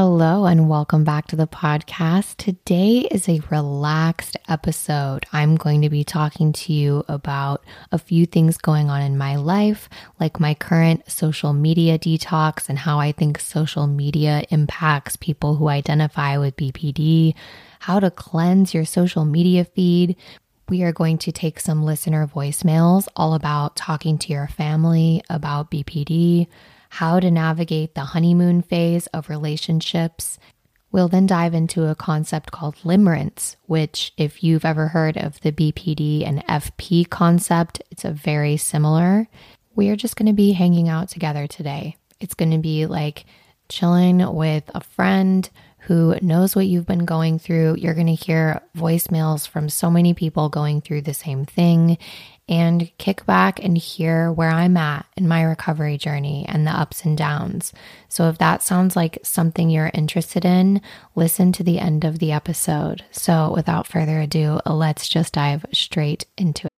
Hello, and welcome back to the podcast. Today is a relaxed episode. I'm going to be talking to you about a few things going on in my life, like my current social media detox and how I think social media impacts people who identify with BPD, how to cleanse your social media feed. We are going to take some listener voicemails all about talking to your family about BPD how to navigate the honeymoon phase of relationships. We'll then dive into a concept called limerence, which, if you've ever heard of the BPD and FP concept, it's a very similar. We are just going to be hanging out together today. It's going to be like chilling with a friend who knows what you've been going through. You're going to hear voicemails from so many people going through the same thing and kick back and hear where I'm at in my recovery journey and the ups and downs. So, if that sounds like something you're interested in, listen to the end of the episode. So, without further ado, let's just dive straight into it.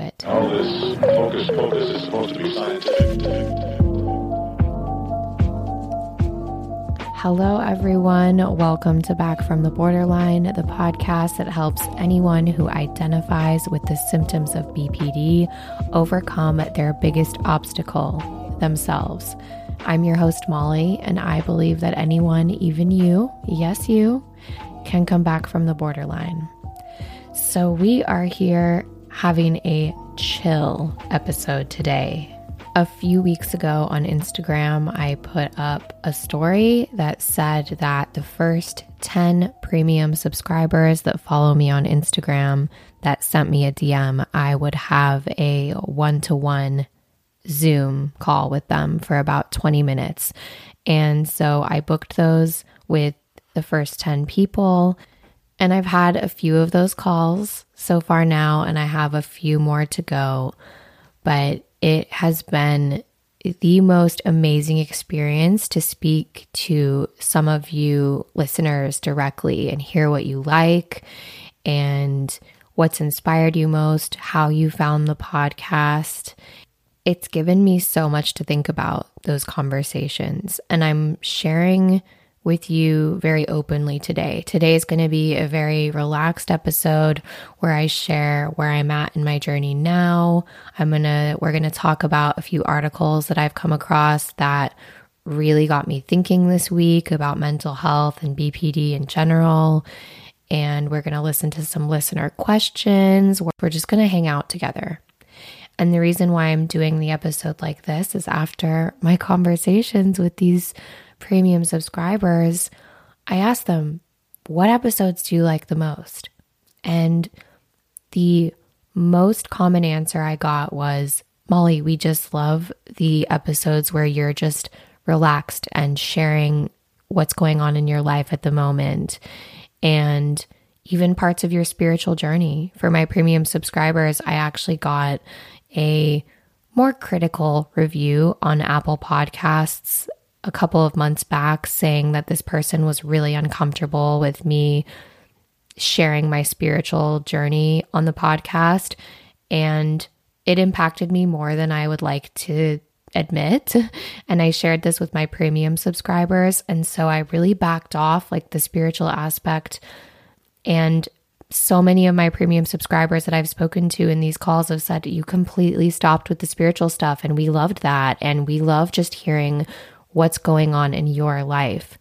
But All this focus focus is supposed to be scientific. Hello, everyone. Welcome to Back from the Borderline, the podcast that helps anyone who identifies with the symptoms of BPD overcome their biggest obstacle, themselves. I'm your host, Molly, and I believe that anyone, even you, yes, you, can come back from the borderline. So, we are here having a chill episode today. A few weeks ago on Instagram, I put up a story that said that the first 10 premium subscribers that follow me on Instagram that sent me a DM, I would have a one to one Zoom call with them for about 20 minutes. And so I booked those with the first 10 people. And I've had a few of those calls so far now, and I have a few more to go. But it has been the most amazing experience to speak to some of you listeners directly and hear what you like and what's inspired you most, how you found the podcast. It's given me so much to think about those conversations, and I'm sharing with you very openly today. Today is going to be a very relaxed episode where I share where I'm at in my journey now. I'm going to we're going to talk about a few articles that I've come across that really got me thinking this week about mental health and BPD in general. And we're going to listen to some listener questions. We're just going to hang out together. And the reason why I'm doing the episode like this is after my conversations with these premium subscribers, I asked them, What episodes do you like the most? And the most common answer I got was, Molly, we just love the episodes where you're just relaxed and sharing what's going on in your life at the moment. And even parts of your spiritual journey. For my premium subscribers, I actually got a more critical review on Apple Podcasts a couple of months back saying that this person was really uncomfortable with me sharing my spiritual journey on the podcast. And it impacted me more than I would like to admit. And I shared this with my premium subscribers. And so I really backed off like the spiritual aspect. And so many of my premium subscribers that I've spoken to in these calls have said you completely stopped with the spiritual stuff. And we loved that. And we love just hearing what's going on in your life.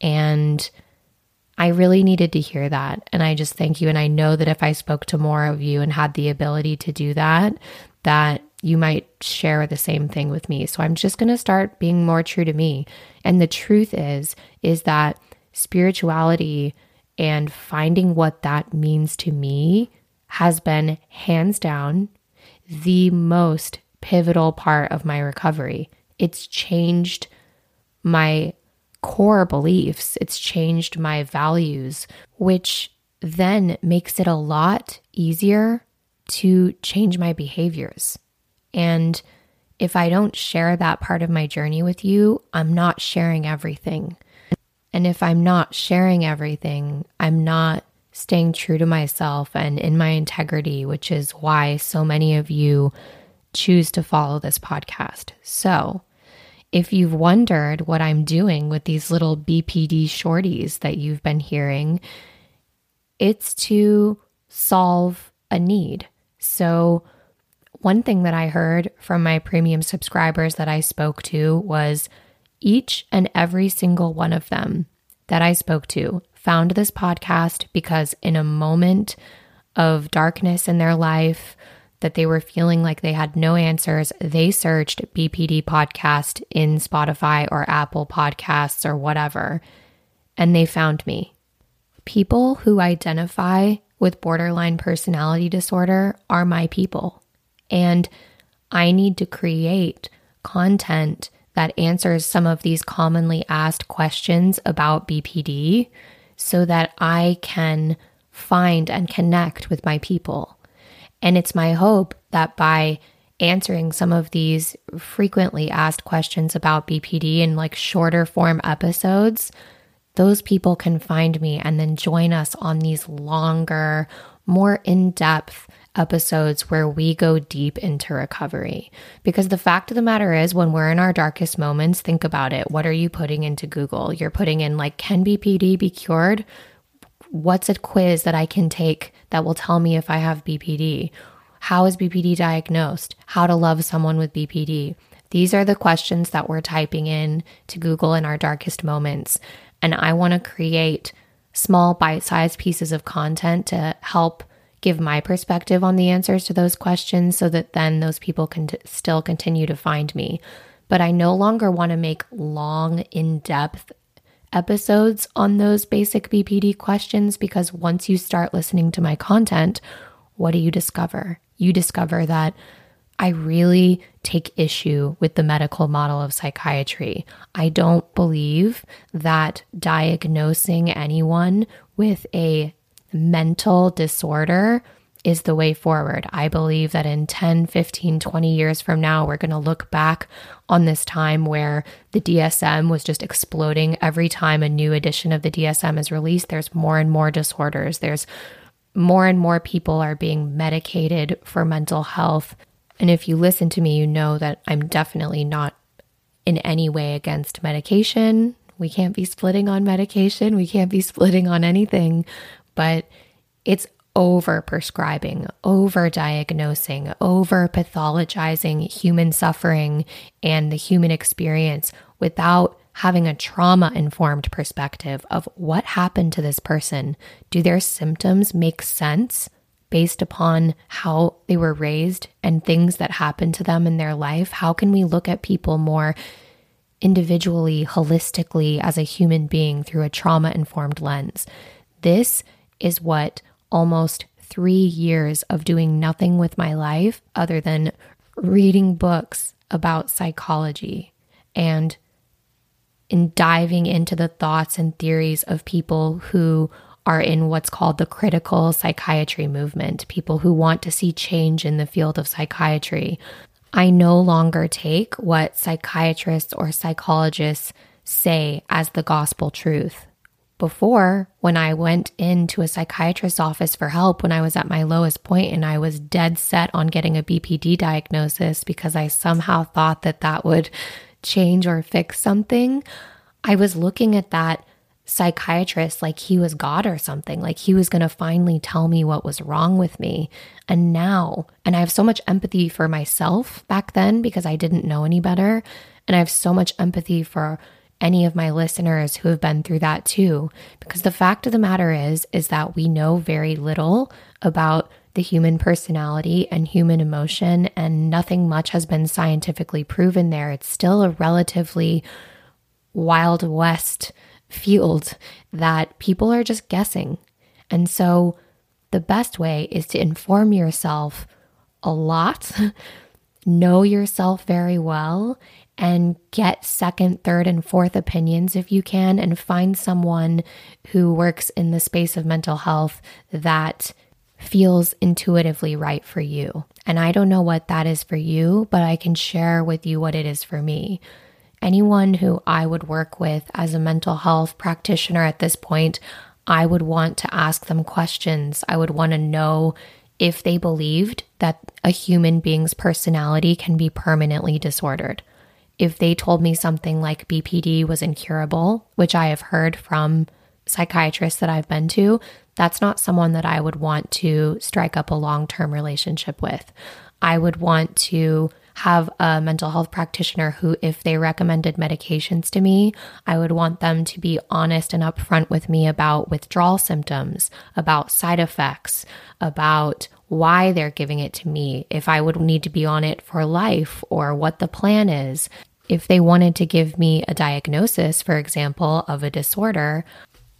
And I really needed to hear that. And I just thank you. And I know that if I spoke to more of you and had the ability to do that, that you might share the same thing with me. So I'm just going to start being more true to me. And the truth is is that spirituality and finding what that means to me has been hands down the most pivotal part of my recovery. It's changed my core beliefs, it's changed my values, which then makes it a lot easier to change my behaviors. And if I don't share that part of my journey with you, I'm not sharing everything. And if I'm not sharing everything, I'm not staying true to myself and in my integrity, which is why so many of you choose to follow this podcast. So, if you've wondered what I'm doing with these little BPD shorties that you've been hearing, it's to solve a need. So, one thing that I heard from my premium subscribers that I spoke to was each and every single one of them that I spoke to found this podcast because in a moment of darkness in their life, that they were feeling like they had no answers, they searched BPD podcast in Spotify or Apple Podcasts or whatever, and they found me. People who identify with borderline personality disorder are my people. And I need to create content that answers some of these commonly asked questions about BPD so that I can find and connect with my people. And it's my hope that by answering some of these frequently asked questions about BPD in like shorter form episodes, those people can find me and then join us on these longer, more in depth episodes where we go deep into recovery. Because the fact of the matter is, when we're in our darkest moments, think about it. What are you putting into Google? You're putting in, like, can BPD be cured? What's a quiz that I can take that will tell me if I have BPD? How is BPD diagnosed? How to love someone with BPD? These are the questions that we're typing in to Google in our darkest moments. And I want to create small bite sized pieces of content to help give my perspective on the answers to those questions so that then those people can t- still continue to find me. But I no longer want to make long, in depth episodes on those basic BPD questions because once you start listening to my content, what do you discover? You discover that I really take issue with the medical model of psychiatry. I don't believe that diagnosing anyone with a mental disorder is the way forward. I believe that in 10, 15, 20 years from now, we're going to look back on this time where the DSM was just exploding. Every time a new edition of the DSM is released, there's more and more disorders. There's more and more people are being medicated for mental health. And if you listen to me, you know that I'm definitely not in any way against medication. We can't be splitting on medication. We can't be splitting on anything but it's over prescribing, over diagnosing, over pathologizing human suffering and the human experience without having a trauma informed perspective of what happened to this person. Do their symptoms make sense based upon how they were raised and things that happened to them in their life? How can we look at people more individually, holistically, as a human being through a trauma informed lens? This is what almost three years of doing nothing with my life other than reading books about psychology and in diving into the thoughts and theories of people who are in what's called the critical psychiatry movement, people who want to see change in the field of psychiatry. I no longer take what psychiatrists or psychologists say as the gospel truth. Before, when I went into a psychiatrist's office for help when I was at my lowest point and I was dead set on getting a BPD diagnosis because I somehow thought that that would change or fix something, I was looking at that psychiatrist like he was God or something, like he was going to finally tell me what was wrong with me. And now, and I have so much empathy for myself back then because I didn't know any better. And I have so much empathy for any of my listeners who have been through that too because the fact of the matter is is that we know very little about the human personality and human emotion, and nothing much has been scientifically proven there. It's still a relatively Wild West field that people are just guessing. And so the best way is to inform yourself a lot, know yourself very well, and get second, third, and fourth opinions if you can, and find someone who works in the space of mental health that feels intuitively right for you. And I don't know what that is for you, but I can share with you what it is for me. Anyone who I would work with as a mental health practitioner at this point, I would want to ask them questions. I would want to know if they believed that a human being's personality can be permanently disordered. If they told me something like BPD was incurable, which I have heard from psychiatrists that I've been to, that's not someone that I would want to strike up a long term relationship with. I would want to have a mental health practitioner who, if they recommended medications to me, I would want them to be honest and upfront with me about withdrawal symptoms, about side effects, about why they're giving it to me, if I would need to be on it for life, or what the plan is. If they wanted to give me a diagnosis, for example, of a disorder,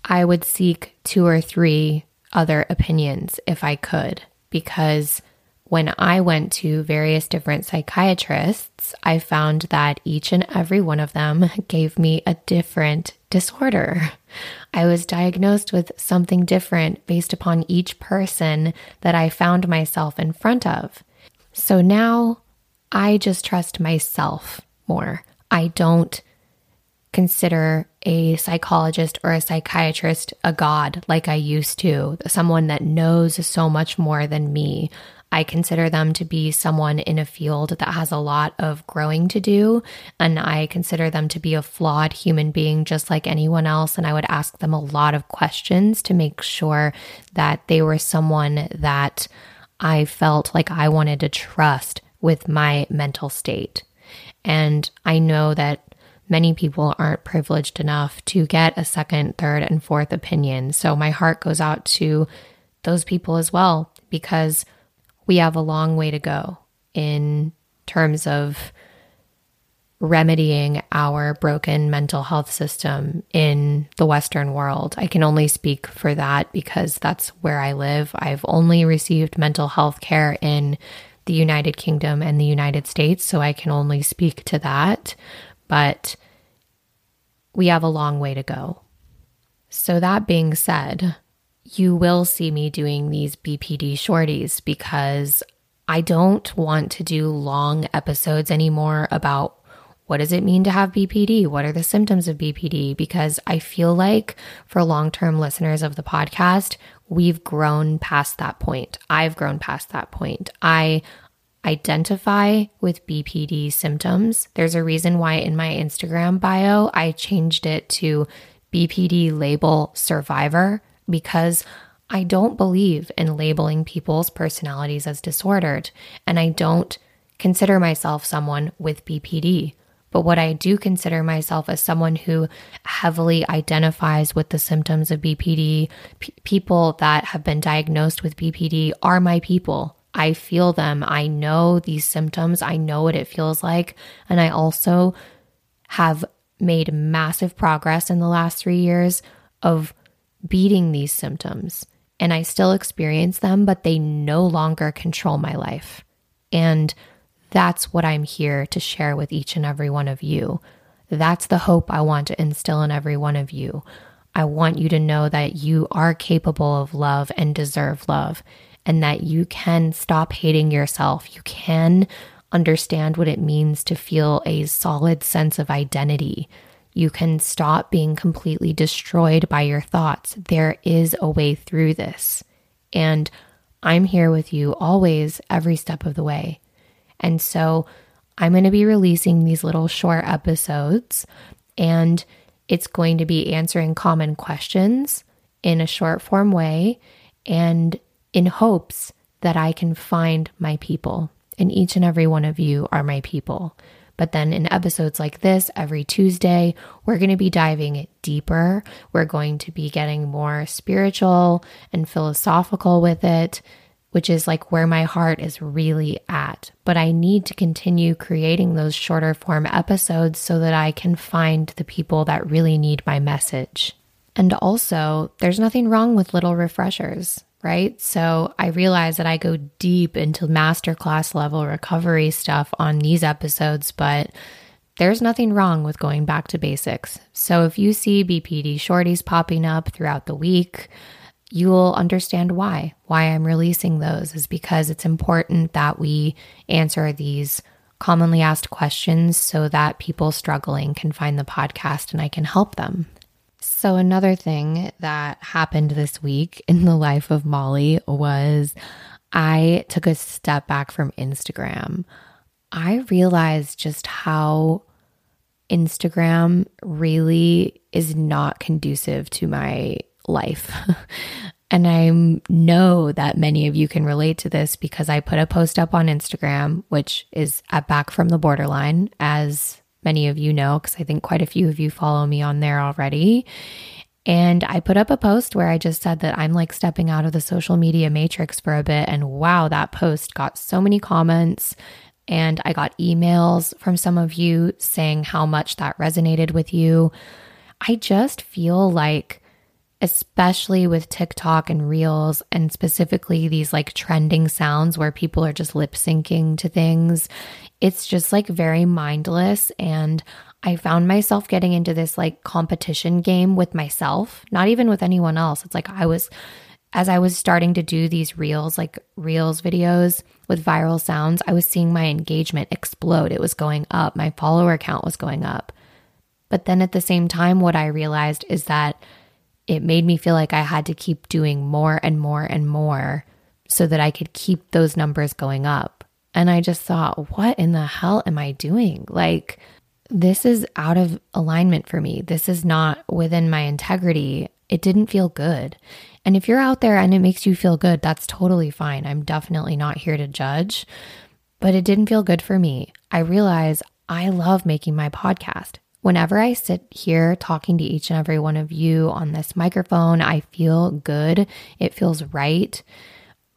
I would seek two or three other opinions if I could, because when I went to various different psychiatrists, I found that each and every one of them gave me a different disorder. I was diagnosed with something different based upon each person that I found myself in front of. So now I just trust myself more. I don't consider a psychologist or a psychiatrist a god like I used to, someone that knows so much more than me. I consider them to be someone in a field that has a lot of growing to do. And I consider them to be a flawed human being, just like anyone else. And I would ask them a lot of questions to make sure that they were someone that I felt like I wanted to trust with my mental state. And I know that many people aren't privileged enough to get a second, third, and fourth opinion. So my heart goes out to those people as well, because we have a long way to go in terms of remedying our broken mental health system in the Western world. I can only speak for that because that's where I live. I've only received mental health care in the United Kingdom and the United States, so I can only speak to that but we have a long way to go. So, that being said, you will see me doing these BPD shorties because I don't want to do long episodes anymore about what does it mean to have BPD? What are the symptoms of BPD? Because I feel like for long term listeners of the podcast, we've grown past that point. I've grown past that point. I identify with BPD symptoms. There's a reason why in my Instagram bio I changed it to BPD label survivor because I don't believe in labeling people's personalities as disordered, and I don't consider myself someone with BPD. But what I do consider myself as someone who heavily identifies with the symptoms of BPD, P- people that have been diagnosed with BPD are my people. I feel them. I know these symptoms. I know what it feels like. And I also have made massive progress in the last three years of beating these symptoms. And I still experience them, but they no longer control my life. And that's what I'm here to share with each and every one of you. That's the hope I want to instill in every one of you. I want you to know that you are capable of love and deserve love, and that you can stop hating yourself. You can understand what it means to feel a solid sense of identity. You can stop being completely destroyed by your thoughts. There is a way through this. And I'm here with you always, every step of the way. And so I'm going to be releasing these little short episodes, and it's going to be answering common questions in a short form way and in hopes that I can find my people. And each and every one of you are my people. But then in episodes like this, every Tuesday, we're going to be diving deeper. We're going to be getting more spiritual and philosophical with it which is like where my heart is really at. But I need to continue creating those shorter form episodes so that I can find the people that really need my message. And also, there's nothing wrong with little refreshers, right? So I realize that I go deep into masterclass level recovery stuff on these episodes, but there's nothing wrong with going back to basics. So if you see BPD shorties popping up throughout the week, you will understand why. Why I'm releasing those is because it's important that we answer these commonly asked questions so that people struggling can find the podcast and I can help them. So, another thing that happened this week in the life of Molly was I took a step back from Instagram. I realized just how Instagram really is not conducive to my life. and I know that many of you can relate to this because I put a post up on Instagram, which is at Back from the Borderline, as many of you know, because I think quite a few of you follow me on there already. And I put up a post where I just said that I'm like stepping out of the social media matrix for a bit. And wow, that post got so many comments. And I got emails from some of you saying how much that resonated with you. I just feel like especially with TikTok and Reels, and specifically these like trending sounds where people are just lip syncing to things. It's just like very mindless. And I found myself getting into this like competition game with myself, not even with anyone else. It's like I was, as I was starting to do these Reels, like Reels videos with viral sounds, I was seeing my engagement explode. It was going up, my follower count was going up. But then at the same time, what I realized is that it made me feel like I had to keep doing more and more and more so that I could keep those numbers going up. And I just thought, what in the hell am I doing? Like, this is out of alignment for me. This is not within my integrity. It didn't feel good. And if you're out there and it makes you feel good, that's totally fine. I'm definitely not here to judge, but it didn't feel good for me. I realize I love making my podcast. Whenever I sit here talking to each and every one of you on this microphone, I feel good. It feels right,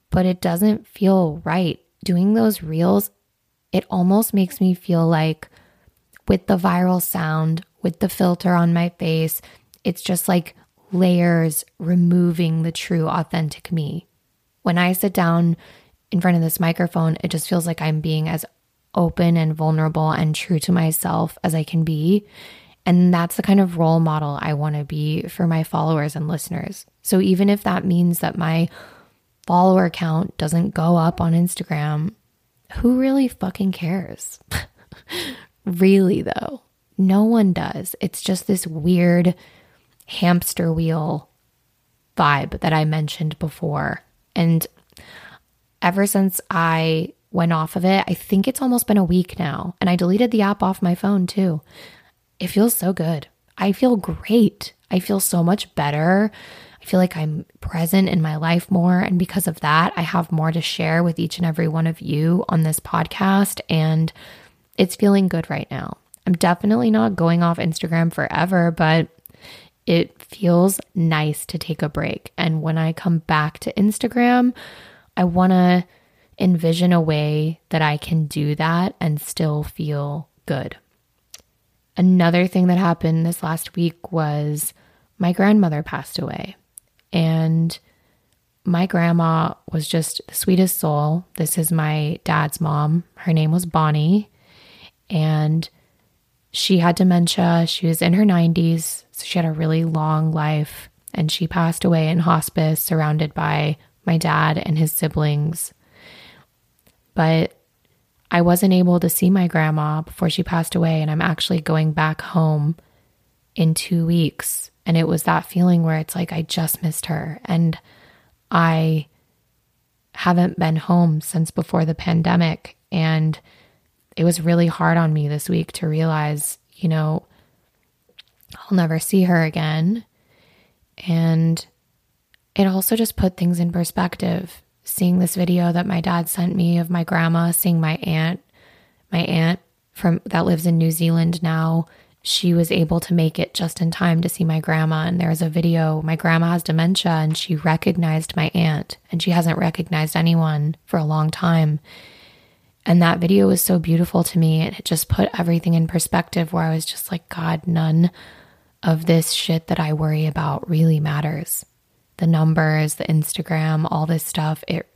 but it doesn't feel right. Doing those reels, it almost makes me feel like with the viral sound, with the filter on my face, it's just like layers removing the true, authentic me. When I sit down in front of this microphone, it just feels like I'm being as open and vulnerable and true to myself as I can be. And that's the kind of role model I want to be for my followers and listeners. So even if that means that my follower count doesn't go up on Instagram, who really fucking cares? really, though, no one does. It's just this weird hamster wheel vibe that I mentioned before. And ever since I went off of it. I think it's almost been a week now, and I deleted the app off my phone too. It feels so good. I feel great. I feel so much better. I feel like I'm present in my life more. And because of that, I have more to share with each and every one of you on this podcast. And it's feeling good right now. I'm definitely not going off Instagram forever, but it feels nice to take a break. And when I come back to Instagram, I want to envision a way that I can do that and still feel good. Another thing that happened this last week was my grandmother passed away. And my grandma was just the sweetest soul. This is my dad's mom. Her name was Bonnie. And she had dementia. She was in her 90s. So she had a really long life. And she passed away in hospice, surrounded by my dad and his siblings. But I wasn't able to see my grandma before she passed away. And I'm actually going back home in two weeks. And it was that feeling where it's like I just missed her. And I haven't been home since before the pandemic. And it was really hard on me this week to realize, you know, I'll never see her again. And it also just put things in perspective. Seeing this video that my dad sent me of my grandma, seeing my aunt, my aunt from that lives in New Zealand now, she was able to make it just in time to see my grandma. And there's a video, my grandma has dementia and she recognized my aunt, and she hasn't recognized anyone for a long time. And that video was so beautiful to me. And it just put everything in perspective where I was just like, God, none of this shit that I worry about really matters. The numbers, the Instagram, all this stuff, it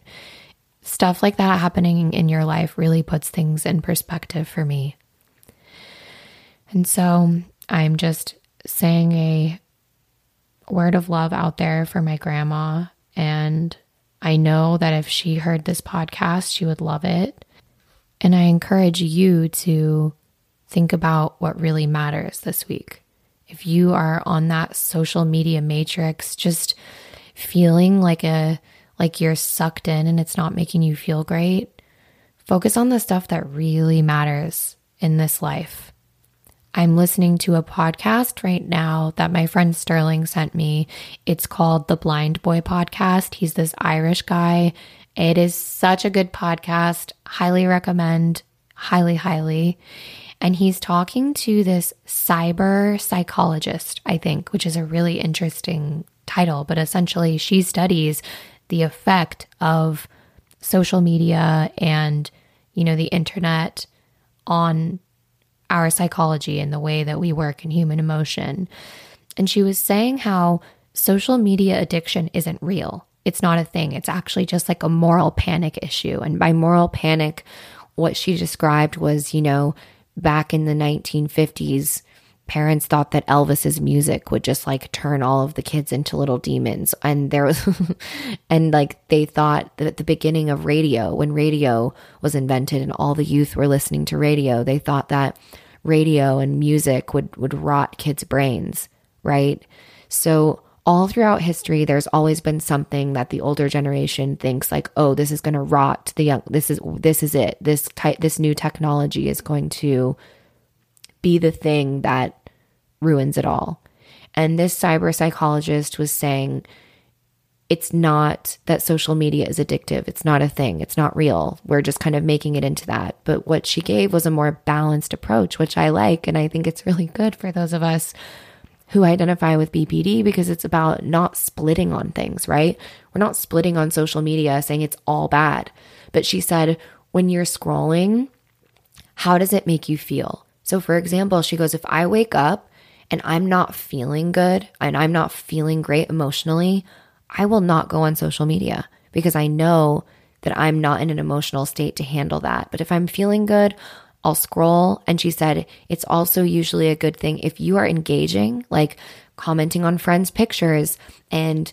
stuff like that happening in your life really puts things in perspective for me. And so I'm just saying a word of love out there for my grandma. And I know that if she heard this podcast, she would love it. And I encourage you to think about what really matters this week. If you are on that social media matrix, just feeling like a like you're sucked in and it's not making you feel great, focus on the stuff that really matters in this life. I'm listening to a podcast right now that my friend Sterling sent me. It's called the Blind Boy Podcast. He's this Irish guy it is such a good podcast. Highly recommend. Highly, highly. And he's talking to this cyber psychologist, I think, which is a really interesting title. But essentially, she studies the effect of social media and, you know, the internet on our psychology and the way that we work in human emotion. And she was saying how social media addiction isn't real it's not a thing. It's actually just like a moral panic issue. And by moral panic, what she described was, you know, back in the 1950s, parents thought that Elvis's music would just like turn all of the kids into little demons. And there was, and like they thought that at the beginning of radio, when radio was invented and all the youth were listening to radio, they thought that radio and music would, would rot kids' brains, right? So all throughout history there's always been something that the older generation thinks like oh this is going to rot the young this is this is it this type this new technology is going to be the thing that ruins it all and this cyber psychologist was saying it's not that social media is addictive. It's not a thing. It's not real. We're just kind of making it into that. But what she gave was a more balanced approach, which I like. And I think it's really good for those of us who identify with BPD because it's about not splitting on things, right? We're not splitting on social media saying it's all bad. But she said, when you're scrolling, how does it make you feel? So, for example, she goes, if I wake up and I'm not feeling good and I'm not feeling great emotionally, I will not go on social media because I know that I'm not in an emotional state to handle that. But if I'm feeling good, I'll scroll. And she said, it's also usually a good thing if you are engaging, like commenting on friends' pictures and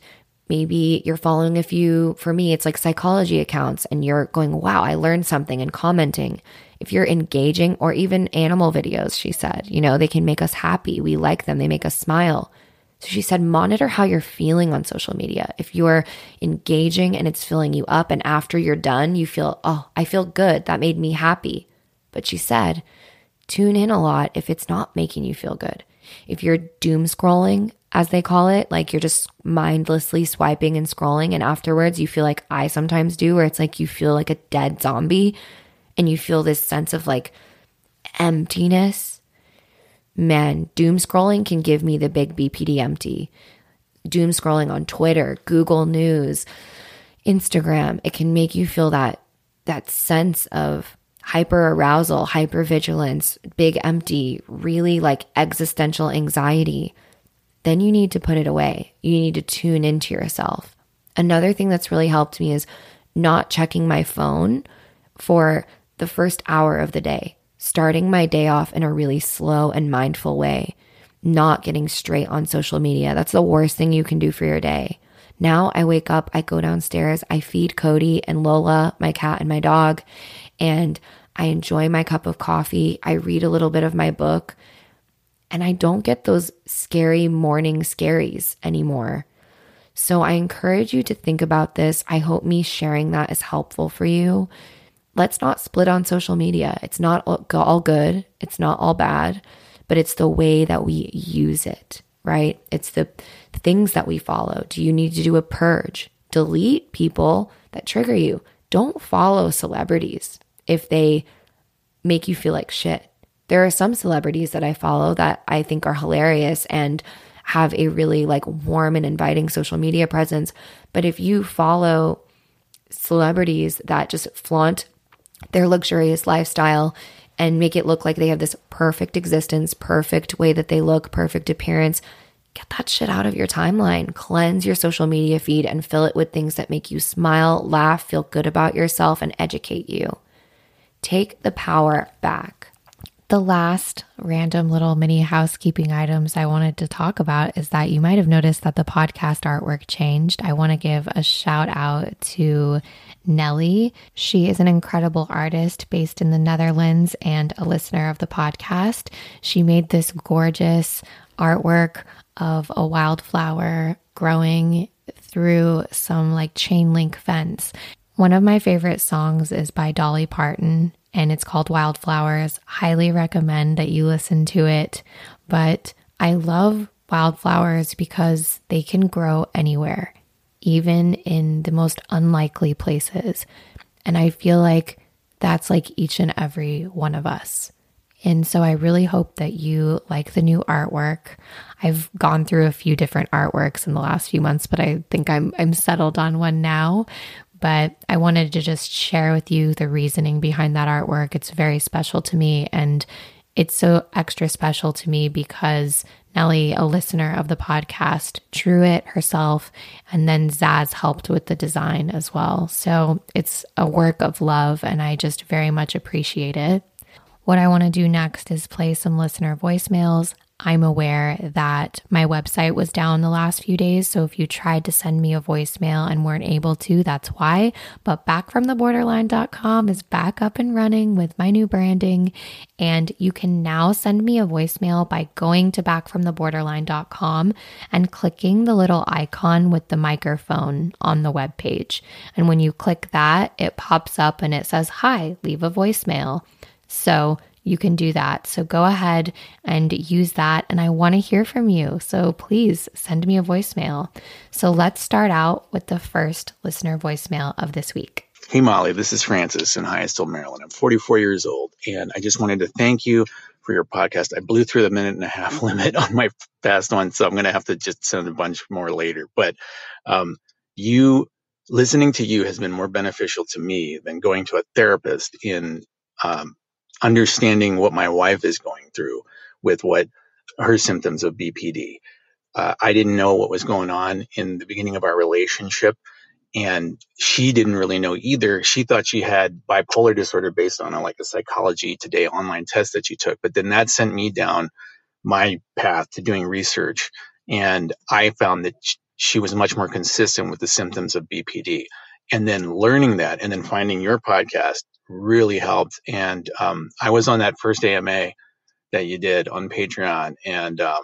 maybe you're following a few, for me, it's like psychology accounts and you're going, wow, I learned something and commenting. If you're engaging or even animal videos, she said, you know, they can make us happy. We like them, they make us smile. So she said, monitor how you're feeling on social media. If you're engaging and it's filling you up, and after you're done, you feel, oh, I feel good. That made me happy. But she said, tune in a lot if it's not making you feel good. If you're doom scrolling, as they call it. Like you're just mindlessly swiping and scrolling. And afterwards, you feel like I sometimes do, where it's like you feel like a dead zombie and you feel this sense of like emptiness. Man, doom scrolling can give me the big BPD empty. Doom scrolling on Twitter, Google News, Instagram, it can make you feel that that sense of hyper arousal, hyper vigilance, big empty, really like existential anxiety, then you need to put it away. You need to tune into yourself. Another thing that's really helped me is not checking my phone for the first hour of the day, starting my day off in a really slow and mindful way, not getting straight on social media. That's the worst thing you can do for your day. Now I wake up, I go downstairs, I feed Cody and Lola, my cat and my dog, and I enjoy my cup of coffee. I read a little bit of my book, and I don't get those scary morning scaries anymore. So I encourage you to think about this. I hope me sharing that is helpful for you. Let's not split on social media. It's not all good, it's not all bad, but it's the way that we use it, right? It's the things that we follow. Do you need to do a purge? Delete people that trigger you. Don't follow celebrities if they make you feel like shit. There are some celebrities that I follow that I think are hilarious and have a really like warm and inviting social media presence. But if you follow celebrities that just flaunt their luxurious lifestyle and make it look like they have this perfect existence, perfect way that they look, perfect appearance, get that shit out of your timeline. Cleanse your social media feed and fill it with things that make you smile, laugh, feel good about yourself, and educate you. Take the power back. The last random little mini housekeeping items I wanted to talk about is that you might have noticed that the podcast artwork changed. I want to give a shout out to Nellie. She is an incredible artist based in the Netherlands and a listener of the podcast. She made this gorgeous artwork of a wildflower growing through some like chain link fence. One of my favorite songs is by Dolly Parton and it's called Wildflowers. Highly recommend that you listen to it. But I love wildflowers because they can grow anywhere, even in the most unlikely places. And I feel like that's like each and every one of us. And so I really hope that you like the new artwork. I've gone through a few different artworks in the last few months, but I think I'm I'm settled on one now but I wanted to just share with you the reasoning behind that artwork. It's very special to me and it's so extra special to me because Nellie, a listener of the podcast, drew it herself, and then Zaz helped with the design as well. So it's a work of love, and I just very much appreciate it. What I want to do next is play some listener voicemails. I'm aware that my website was down the last few days. So if you tried to send me a voicemail and weren't able to, that's why. But backfromtheborderline.com is back up and running with my new branding. And you can now send me a voicemail by going to backfromtheborderline.com and clicking the little icon with the microphone on the web page. And when you click that, it pops up and it says, Hi, leave a voicemail. So you can do that. So go ahead and use that. And I want to hear from you. So please send me a voicemail. So let's start out with the first listener voicemail of this week. Hey, Molly, this is Francis in Hyattsville, Maryland. I'm 44 years old, and I just wanted to thank you for your podcast. I blew through the minute and a half limit on my past one, so I'm going to have to just send a bunch more later. But um, you listening to you has been more beneficial to me than going to a therapist in um, understanding what my wife is going through with what her symptoms of BPD. Uh, I didn't know what was going on in the beginning of our relationship. And she didn't really know either. She thought she had bipolar disorder based on a, like a psychology today online test that she took. But then that sent me down my path to doing research. And I found that she was much more consistent with the symptoms of BPD. And then learning that and then finding your podcast really helped. And um, I was on that first AMA that you did on Patreon, and um,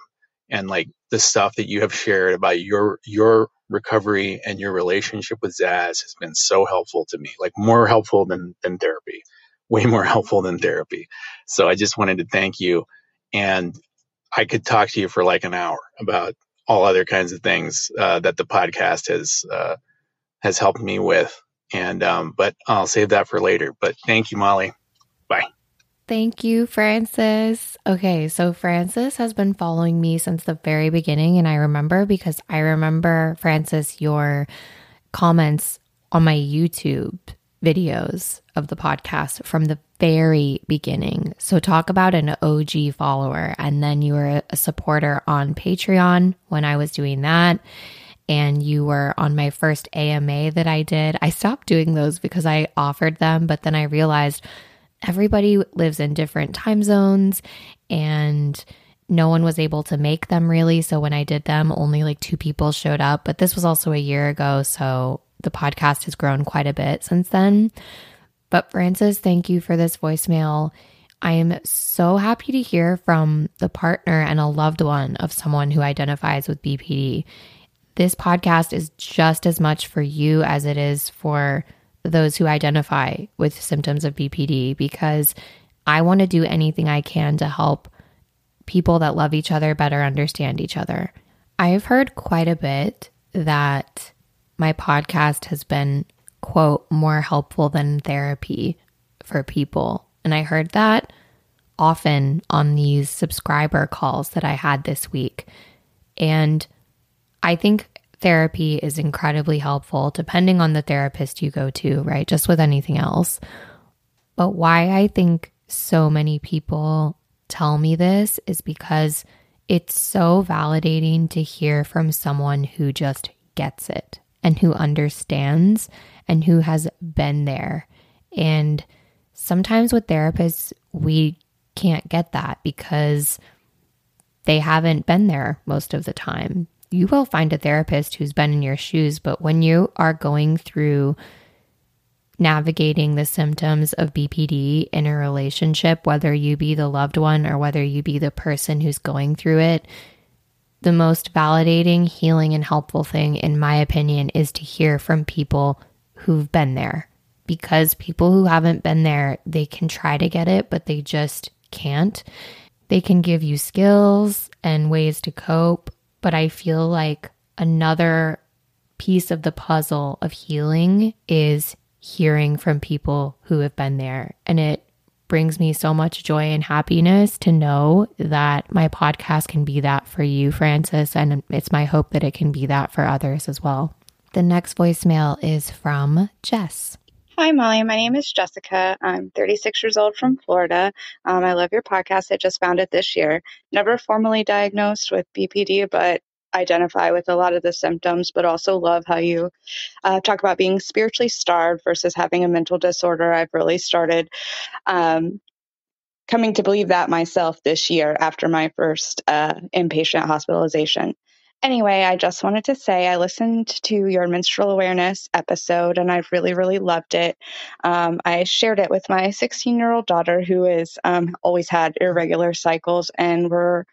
and like the stuff that you have shared about your your recovery and your relationship with Zaz has been so helpful to me. Like more helpful than than therapy, way more helpful than therapy. So I just wanted to thank you, and I could talk to you for like an hour about all other kinds of things uh, that the podcast has uh, has helped me with. And um, but I'll save that for later. But thank you, Molly. Bye. Thank you, Francis. Okay, so Francis has been following me since the very beginning. And I remember because I remember, Francis, your comments on my YouTube videos of the podcast from the very beginning. So, talk about an OG follower. And then you were a supporter on Patreon when I was doing that. And you were on my first AMA that I did. I stopped doing those because I offered them, but then I realized everybody lives in different time zones and no one was able to make them really. So when I did them, only like two people showed up. But this was also a year ago. So the podcast has grown quite a bit since then. But Francis, thank you for this voicemail. I am so happy to hear from the partner and a loved one of someone who identifies with BPD. This podcast is just as much for you as it is for those who identify with symptoms of BPD because I want to do anything I can to help people that love each other better understand each other. I've heard quite a bit that my podcast has been, quote, more helpful than therapy for people. And I heard that often on these subscriber calls that I had this week. And I think therapy is incredibly helpful, depending on the therapist you go to, right? Just with anything else. But why I think so many people tell me this is because it's so validating to hear from someone who just gets it and who understands and who has been there. And sometimes with therapists, we can't get that because they haven't been there most of the time. You will find a therapist who's been in your shoes, but when you are going through navigating the symptoms of BPD in a relationship, whether you be the loved one or whether you be the person who's going through it, the most validating, healing, and helpful thing, in my opinion, is to hear from people who've been there. Because people who haven't been there, they can try to get it, but they just can't. They can give you skills and ways to cope, but I feel like another piece of the puzzle of healing is hearing from people who have been there. And it brings me so much joy and happiness to know that my podcast can be that for you, Francis. And it's my hope that it can be that for others as well. The next voicemail is from Jess. Hi, Molly. My name is Jessica. I'm 36 years old from Florida. Um, I love your podcast. I just found it this year. Never formally diagnosed with BPD, but identify with a lot of the symptoms, but also love how you uh, talk about being spiritually starved versus having a mental disorder. I've really started um, coming to believe that myself this year after my first uh, inpatient hospitalization. Anyway, I just wanted to say I listened to your menstrual awareness episode and I really, really loved it. Um, I shared it with my 16 year old daughter who has um, always had irregular cycles, and we're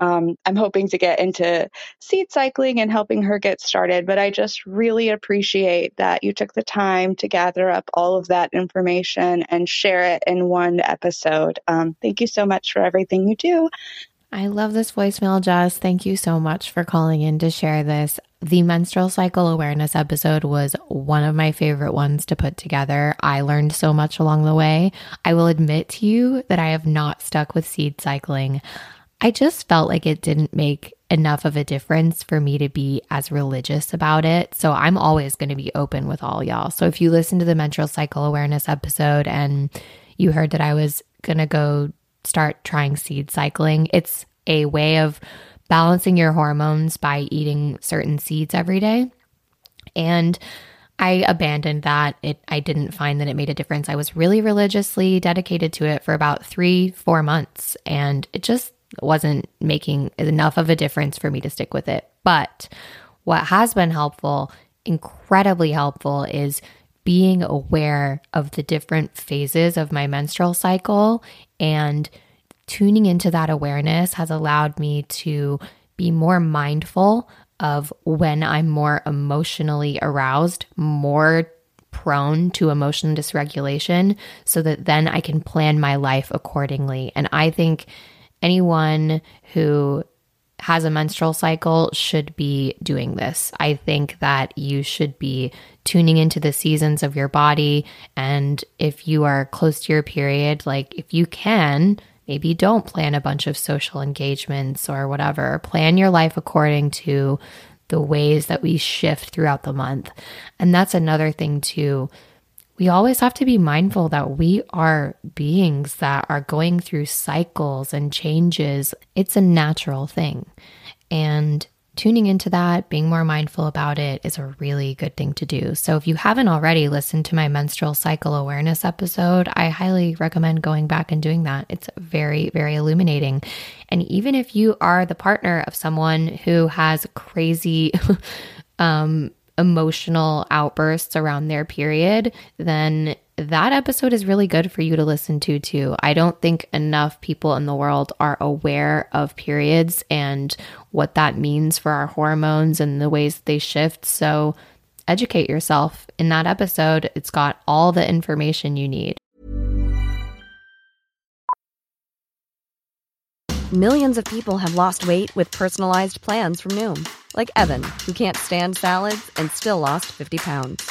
um, I'm hoping to get into seed cycling and helping her get started. But I just really appreciate that you took the time to gather up all of that information and share it in one episode. Um, thank you so much for everything you do. I love this voicemail, Jess. Thank you so much for calling in to share this. The menstrual cycle awareness episode was one of my favorite ones to put together. I learned so much along the way. I will admit to you that I have not stuck with seed cycling. I just felt like it didn't make enough of a difference for me to be as religious about it. So I'm always going to be open with all y'all. So if you listen to the menstrual cycle awareness episode and you heard that I was going to go start trying seed cycling, it's a way of balancing your hormones by eating certain seeds every day. And I abandoned that. It I didn't find that it made a difference. I was really religiously dedicated to it for about 3 4 months and it just wasn't making enough of a difference for me to stick with it. But what has been helpful, incredibly helpful, is being aware of the different phases of my menstrual cycle and tuning into that awareness has allowed me to be more mindful of when I'm more emotionally aroused, more prone to emotion dysregulation, so that then I can plan my life accordingly. And I think anyone who has a menstrual cycle should be doing this. I think that you should be tuning into the seasons of your body. And if you are close to your period, like if you can, maybe don't plan a bunch of social engagements or whatever. Plan your life according to the ways that we shift throughout the month. And that's another thing, too we always have to be mindful that we are beings that are going through cycles and changes. It's a natural thing. And tuning into that, being more mindful about it is a really good thing to do. So, if you haven't already listened to my menstrual cycle awareness episode, I highly recommend going back and doing that. It's very, very illuminating. And even if you are the partner of someone who has crazy, um, emotional outbursts around their period, then that episode is really good for you to listen to too. I don't think enough people in the world are aware of periods and what that means for our hormones and the ways they shift. So educate yourself. In that episode, it's got all the information you need. Millions of people have lost weight with personalized plans from Noom, like Evan, who can't stand salads and still lost 50 pounds.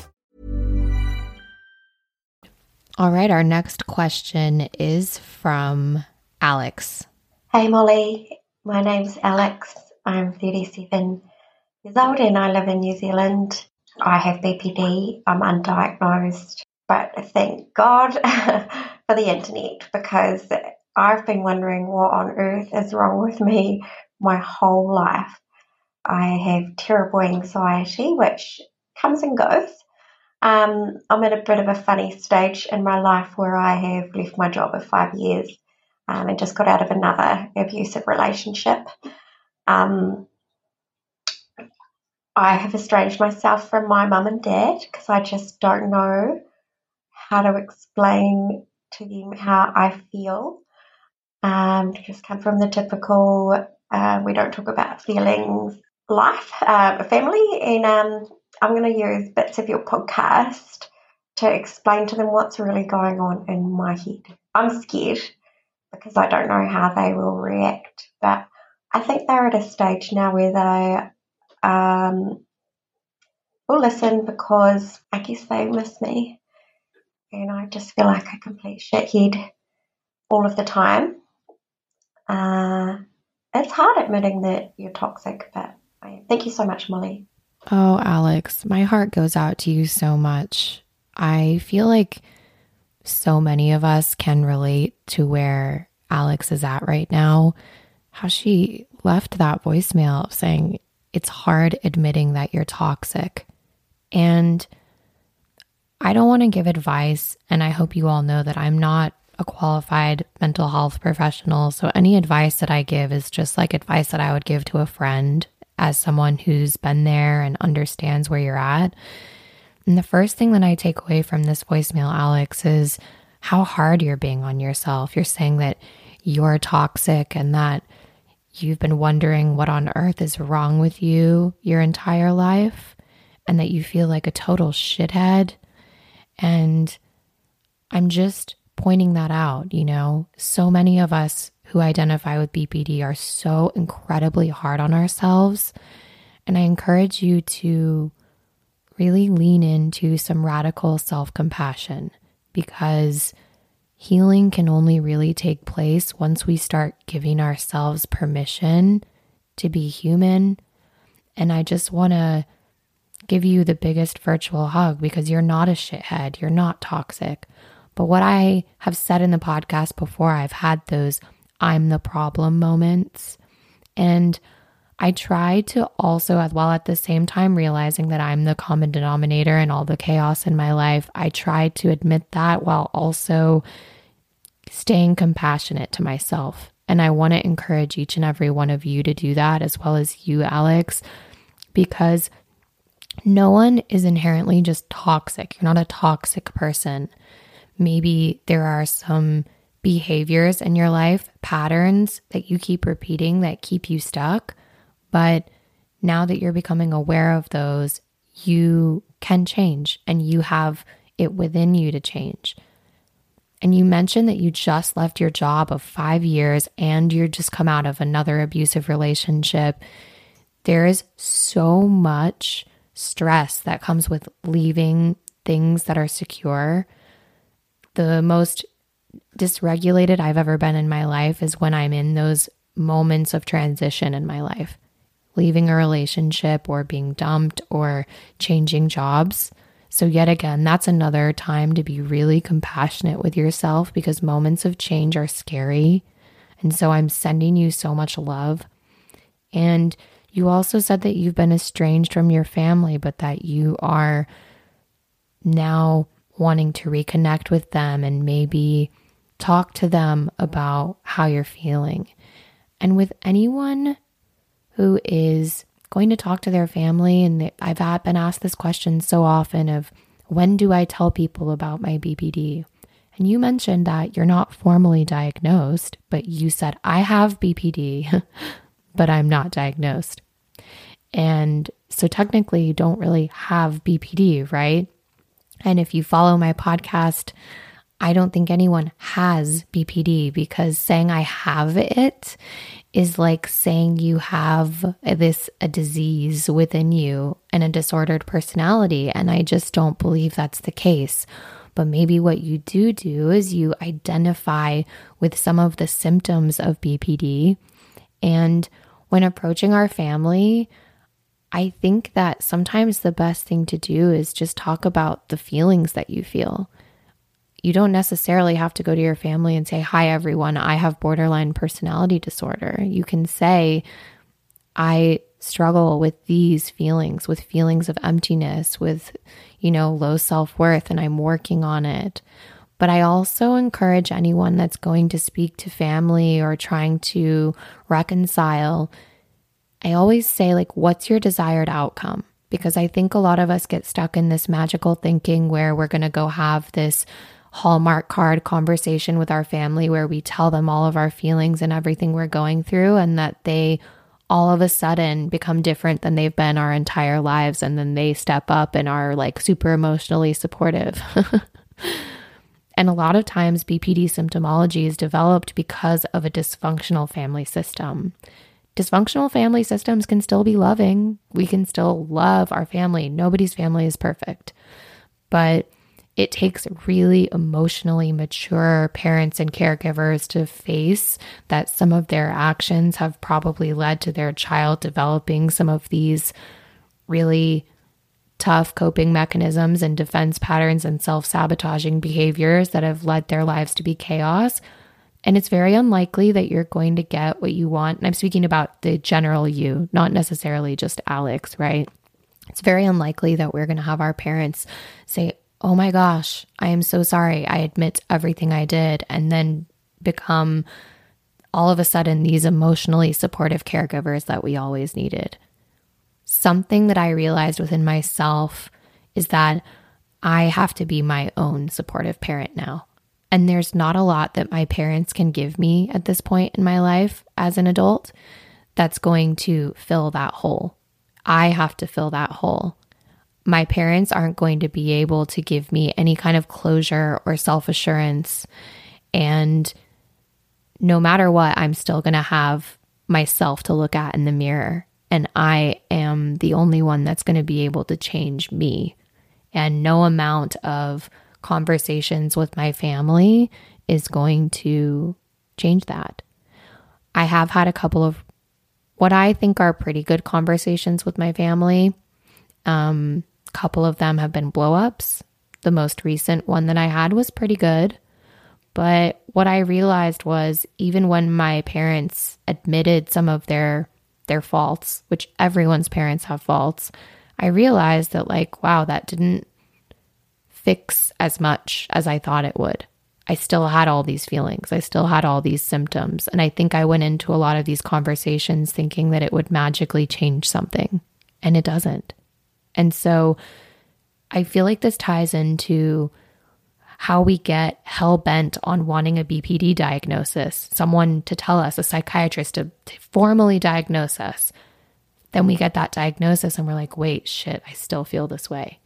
All right, our next question is from Alex. Hey Molly, my name's Alex. I'm 37 years old and I live in New Zealand. I have BPD. I'm undiagnosed, but thank God for the internet because I've been wondering what on earth is wrong with me my whole life. I have terrible anxiety, which comes and goes. Um, I'm at a bit of a funny stage in my life where I have left my job of five years um, and just got out of another abusive relationship. Um, I have estranged myself from my mum and dad because I just don't know how to explain to them how I feel. Um, just come from the typical uh, we don't talk about feelings life, uh, family, and um, I'm going to use bits of your podcast to explain to them what's really going on in my head. I'm scared because I don't know how they will react, but I think they're at a stage now where they um, will listen because I guess they miss me. And I just feel like a complete shithead all of the time. Uh, it's hard admitting that you're toxic, but Thank you so much, Molly. Oh, Alex, my heart goes out to you so much. I feel like so many of us can relate to where Alex is at right now. How she left that voicemail saying it's hard admitting that you're toxic. And I don't want to give advice, and I hope you all know that I'm not a qualified mental health professional. So any advice that I give is just like advice that I would give to a friend as someone who's been there and understands where you're at. And the first thing that I take away from this voicemail, Alex, is how hard you're being on yourself. You're saying that you're toxic and that you've been wondering what on earth is wrong with you your entire life and that you feel like a total shithead. And I'm just pointing that out, you know, so many of us who identify with BPD are so incredibly hard on ourselves. And I encourage you to really lean into some radical self compassion because healing can only really take place once we start giving ourselves permission to be human. And I just want to give you the biggest virtual hug because you're not a shithead, you're not toxic. But what I have said in the podcast before, I've had those I'm the problem moments. And I try to also, as well at the same time, realizing that I'm the common denominator in all the chaos in my life, I try to admit that while also staying compassionate to myself. And I want to encourage each and every one of you to do that, as well as you, Alex, because no one is inherently just toxic. You're not a toxic person. Maybe there are some behaviors in your life, patterns that you keep repeating that keep you stuck. But now that you're becoming aware of those, you can change and you have it within you to change. And you mentioned that you just left your job of five years and you're just come out of another abusive relationship. There is so much stress that comes with leaving things that are secure. The most dysregulated I've ever been in my life is when I'm in those moments of transition in my life, leaving a relationship or being dumped or changing jobs. So, yet again, that's another time to be really compassionate with yourself because moments of change are scary. And so, I'm sending you so much love. And you also said that you've been estranged from your family, but that you are now wanting to reconnect with them and maybe talk to them about how you're feeling. And with anyone who is going to talk to their family, and I've been asked this question so often of when do I tell people about my BPD? And you mentioned that you're not formally diagnosed, but you said, I have BPD, but I'm not diagnosed. And so technically, you don't really have BPD, right? And if you follow my podcast, I don't think anyone has BPD because saying I have it is like saying you have this a disease within you and a disordered personality and I just don't believe that's the case. But maybe what you do do is you identify with some of the symptoms of BPD and when approaching our family, I think that sometimes the best thing to do is just talk about the feelings that you feel. You don't necessarily have to go to your family and say, Hi, everyone, I have borderline personality disorder. You can say, I struggle with these feelings, with feelings of emptiness, with, you know, low self worth, and I'm working on it. But I also encourage anyone that's going to speak to family or trying to reconcile I always say, like, what's your desired outcome? Because I think a lot of us get stuck in this magical thinking where we're going to go have this Hallmark card conversation with our family where we tell them all of our feelings and everything we're going through, and that they all of a sudden become different than they've been our entire lives. And then they step up and are like super emotionally supportive. and a lot of times, BPD symptomology is developed because of a dysfunctional family system dysfunctional family systems can still be loving. We can still love our family. Nobody's family is perfect. But it takes really emotionally mature parents and caregivers to face that some of their actions have probably led to their child developing some of these really tough coping mechanisms and defense patterns and self sabotaging behaviors that have led their lives to be chaos and it's very unlikely that you're going to get what you want. And I'm speaking about the general you, not necessarily just Alex, right? It's very unlikely that we're going to have our parents say, Oh my gosh, I am so sorry. I admit everything I did. And then become all of a sudden these emotionally supportive caregivers that we always needed. Something that I realized within myself is that I have to be my own supportive parent now. And there's not a lot that my parents can give me at this point in my life as an adult that's going to fill that hole. I have to fill that hole. My parents aren't going to be able to give me any kind of closure or self assurance. And no matter what, I'm still going to have myself to look at in the mirror. And I am the only one that's going to be able to change me. And no amount of conversations with my family is going to change that. I have had a couple of what I think are pretty good conversations with my family. Um, couple of them have been blowups. The most recent one that I had was pretty good. But what I realized was even when my parents admitted some of their their faults, which everyone's parents have faults, I realized that like wow, that didn't fix as much as I thought it would. I still had all these feelings. I still had all these symptoms. And I think I went into a lot of these conversations thinking that it would magically change something, and it doesn't. And so I feel like this ties into how we get hell bent on wanting a BPD diagnosis, someone to tell us, a psychiatrist to, to formally diagnose us. Then we get that diagnosis and we're like, wait, shit, I still feel this way.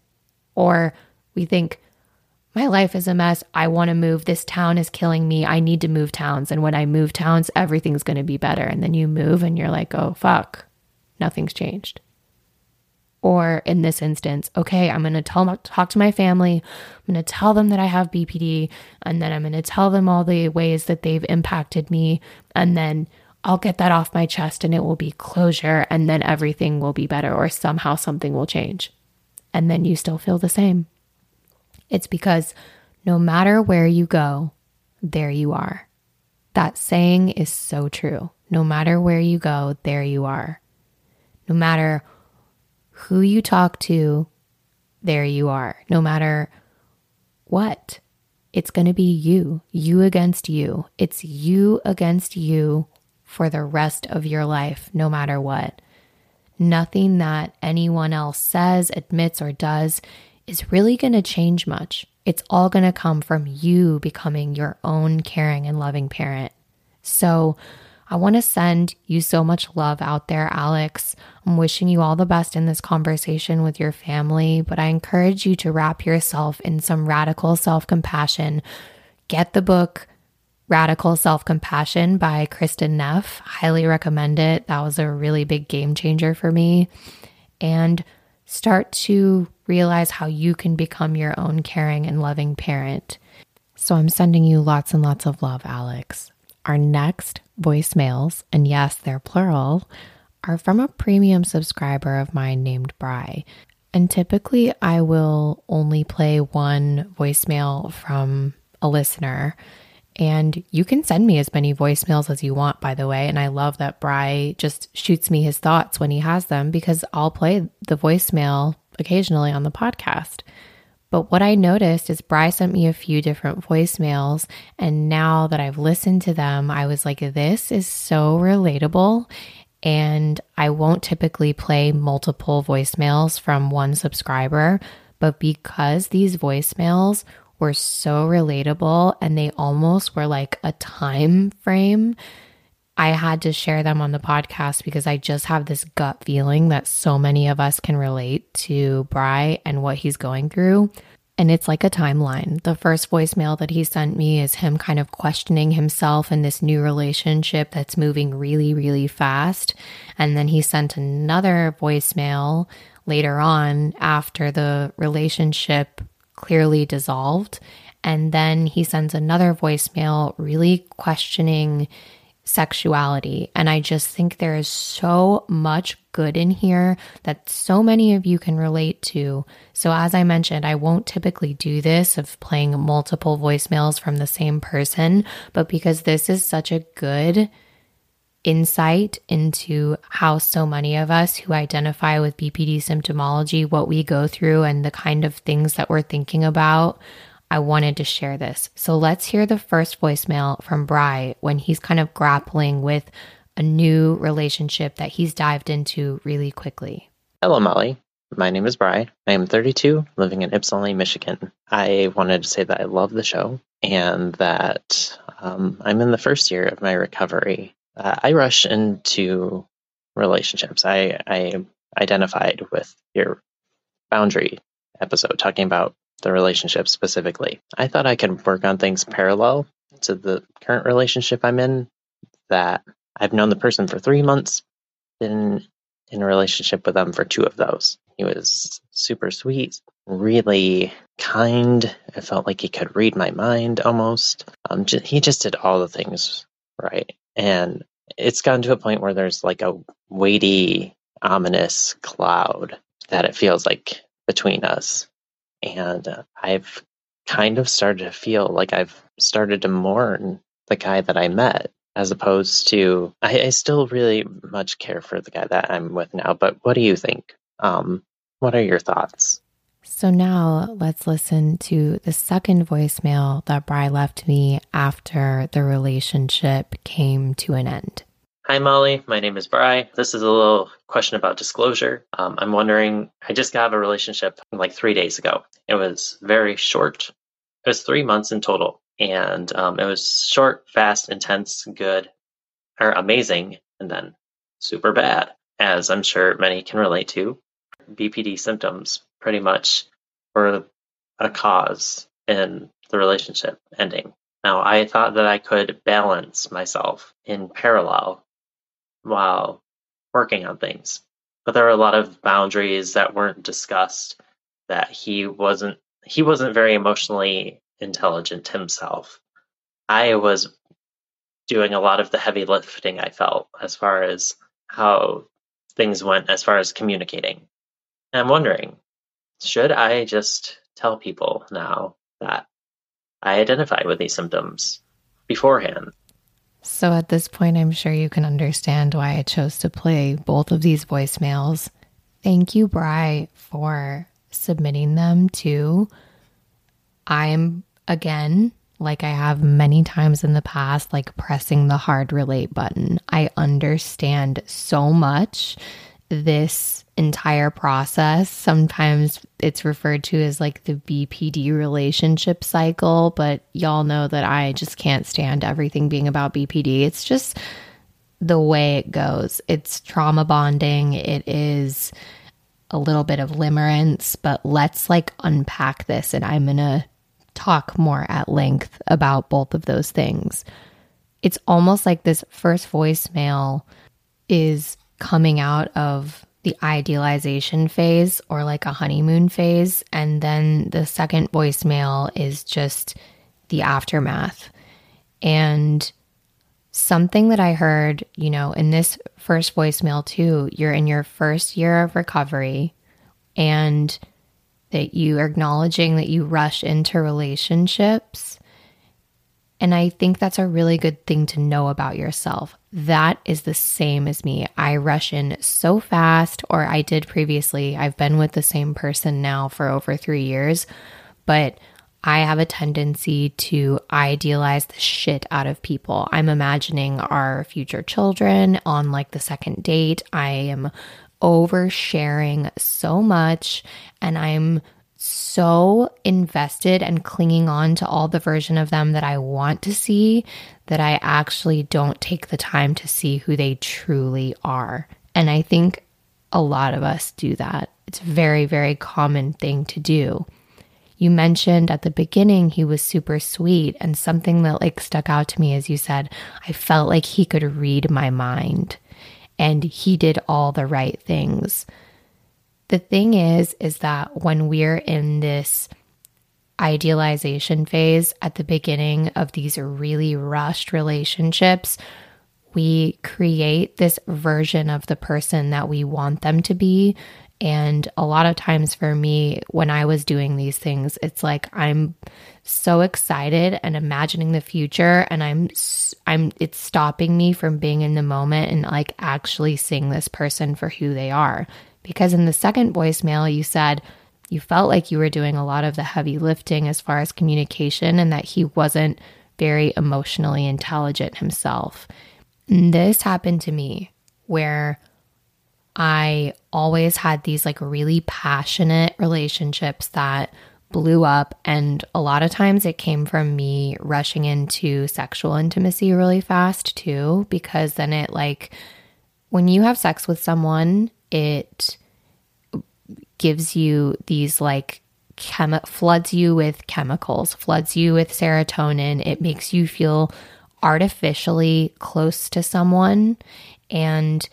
Or we think, my life is a mess. I want to move. This town is killing me. I need to move towns. And when I move towns, everything's going to be better. And then you move and you're like, oh, fuck, nothing's changed. Or in this instance, okay, I'm going to tell talk to my family. I'm going to tell them that I have BPD and then I'm going to tell them all the ways that they've impacted me and then I'll get that off my chest and it will be closure and then everything will be better or somehow something will change. And then you still feel the same. It's because no matter where you go, there you are. That saying is so true. No matter where you go, there you are. No matter who you talk to, there you are. No matter what, it's going to be you, you against you. It's you against you for the rest of your life, no matter what. Nothing that anyone else says, admits, or does is really going to change much. It's all going to come from you becoming your own caring and loving parent. So, I want to send you so much love out there, Alex. I'm wishing you all the best in this conversation with your family, but I encourage you to wrap yourself in some radical self compassion. Get the book Radical Self Compassion by Kristin Neff. Highly recommend it. That was a really big game changer for me. And start to realize how you can become your own caring and loving parent. So I'm sending you lots and lots of love, Alex. Our next voicemails, and yes, they're plural, are from a premium subscriber of mine named Bry. And typically, I will only play one voicemail from a listener. And you can send me as many voicemails as you want, by the way. And I love that Bry just shoots me his thoughts when he has them because I'll play the voicemail occasionally on the podcast. But what I noticed is Bry sent me a few different voicemails. And now that I've listened to them, I was like, this is so relatable. And I won't typically play multiple voicemails from one subscriber. But because these voicemails were so relatable and they almost were like a time frame, I had to share them on the podcast because I just have this gut feeling that so many of us can relate to Bry and what he's going through. And it's like a timeline. The first voicemail that he sent me is him kind of questioning himself in this new relationship that's moving really, really fast. And then he sent another voicemail later on after the relationship clearly dissolved. And then he sends another voicemail really questioning sexuality. And I just think there is so much good in here that so many of you can relate to. So, as I mentioned, I won't typically do this of playing multiple voicemails from the same person, but because this is such a good insight into how so many of us who identify with BPD symptomology, what we go through, and the kind of things that we're thinking about. I wanted to share this. So let's hear the first voicemail from Bry when he's kind of grappling with a new relationship that he's dived into really quickly. Hello, Molly. My name is Bry. I am 32, living in Ypsilanti, Michigan. I wanted to say that I love the show and that um, I'm in the first year of my recovery. Uh, I rush into relationships. I, I identified with your boundary episode talking about the relationship specifically. I thought I could work on things parallel to the current relationship I'm in. That I've known the person for three months, been in a relationship with them for two of those. He was super sweet, really kind. I felt like he could read my mind almost. Um, he just did all the things right. And it's gotten to a point where there's like a weighty, ominous cloud that it feels like between us. And uh, I've kind of started to feel like I've started to mourn the guy that I met as opposed to I, I still really much care for the guy that I'm with now. But what do you think? Um, what are your thoughts? So now let's listen to the second voicemail that Bry left me after the relationship came to an end. Hi, Molly. My name is Bry. This is a little question about disclosure. Um, I'm wondering, I just got a relationship like three days ago. It was very short. It was three months in total. And um, it was short, fast, intense, good, or amazing, and then super bad, as I'm sure many can relate to. BPD symptoms pretty much were a cause in the relationship ending. Now, I thought that I could balance myself in parallel while working on things. But there were a lot of boundaries that weren't discussed that he wasn't he wasn't very emotionally intelligent himself. I was doing a lot of the heavy lifting I felt as far as how things went as far as communicating. And I'm wondering, should I just tell people now that I identify with these symptoms beforehand? So at this point, I'm sure you can understand why I chose to play both of these voicemails. Thank you, Bry, for submitting them too. I'm, again, like I have many times in the past, like pressing the hard relate button. I understand so much this entire process. Sometimes it's referred to as like the BPD relationship cycle, but y'all know that I just can't stand everything being about BPD. It's just the way it goes. It's trauma bonding, it is a little bit of limerence, but let's like unpack this and I'm going to talk more at length about both of those things. It's almost like this first voicemail is coming out of the idealization phase or like a honeymoon phase. And then the second voicemail is just the aftermath. And something that I heard, you know, in this first voicemail too, you're in your first year of recovery and that you are acknowledging that you rush into relationships and I think that's a really good thing to know about yourself. That is the same as me. I rush in so fast, or I did previously. I've been with the same person now for over three years, but I have a tendency to idealize the shit out of people. I'm imagining our future children on like the second date. I am oversharing so much and I'm so invested and clinging on to all the version of them that I want to see that I actually don't take the time to see who they truly are. And I think a lot of us do that. It's a very, very common thing to do. You mentioned at the beginning he was super sweet, and something that like stuck out to me as you said, I felt like he could read my mind and he did all the right things. The thing is, is that when we're in this idealization phase at the beginning of these really rushed relationships, we create this version of the person that we want them to be. And a lot of times for me, when I was doing these things, it's like I'm so excited and imagining the future, and I'm, I'm, it's stopping me from being in the moment and like actually seeing this person for who they are. Because in the second voicemail, you said you felt like you were doing a lot of the heavy lifting as far as communication and that he wasn't very emotionally intelligent himself. And this happened to me where I always had these like really passionate relationships that blew up. And a lot of times it came from me rushing into sexual intimacy really fast too, because then it like, when you have sex with someone, it gives you these like chemi- floods you with chemicals, floods you with serotonin. It makes you feel artificially close to someone and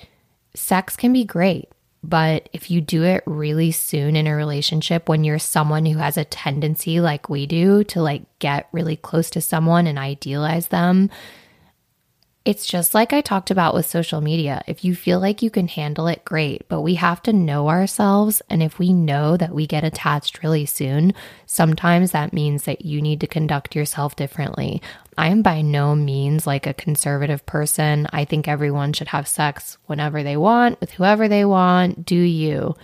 sex can be great. But if you do it really soon in a relationship when you're someone who has a tendency like we do to like get really close to someone and idealize them, It's just like I talked about with social media. If you feel like you can handle it, great, but we have to know ourselves. And if we know that we get attached really soon, sometimes that means that you need to conduct yourself differently. I am by no means like a conservative person. I think everyone should have sex whenever they want, with whoever they want, do you.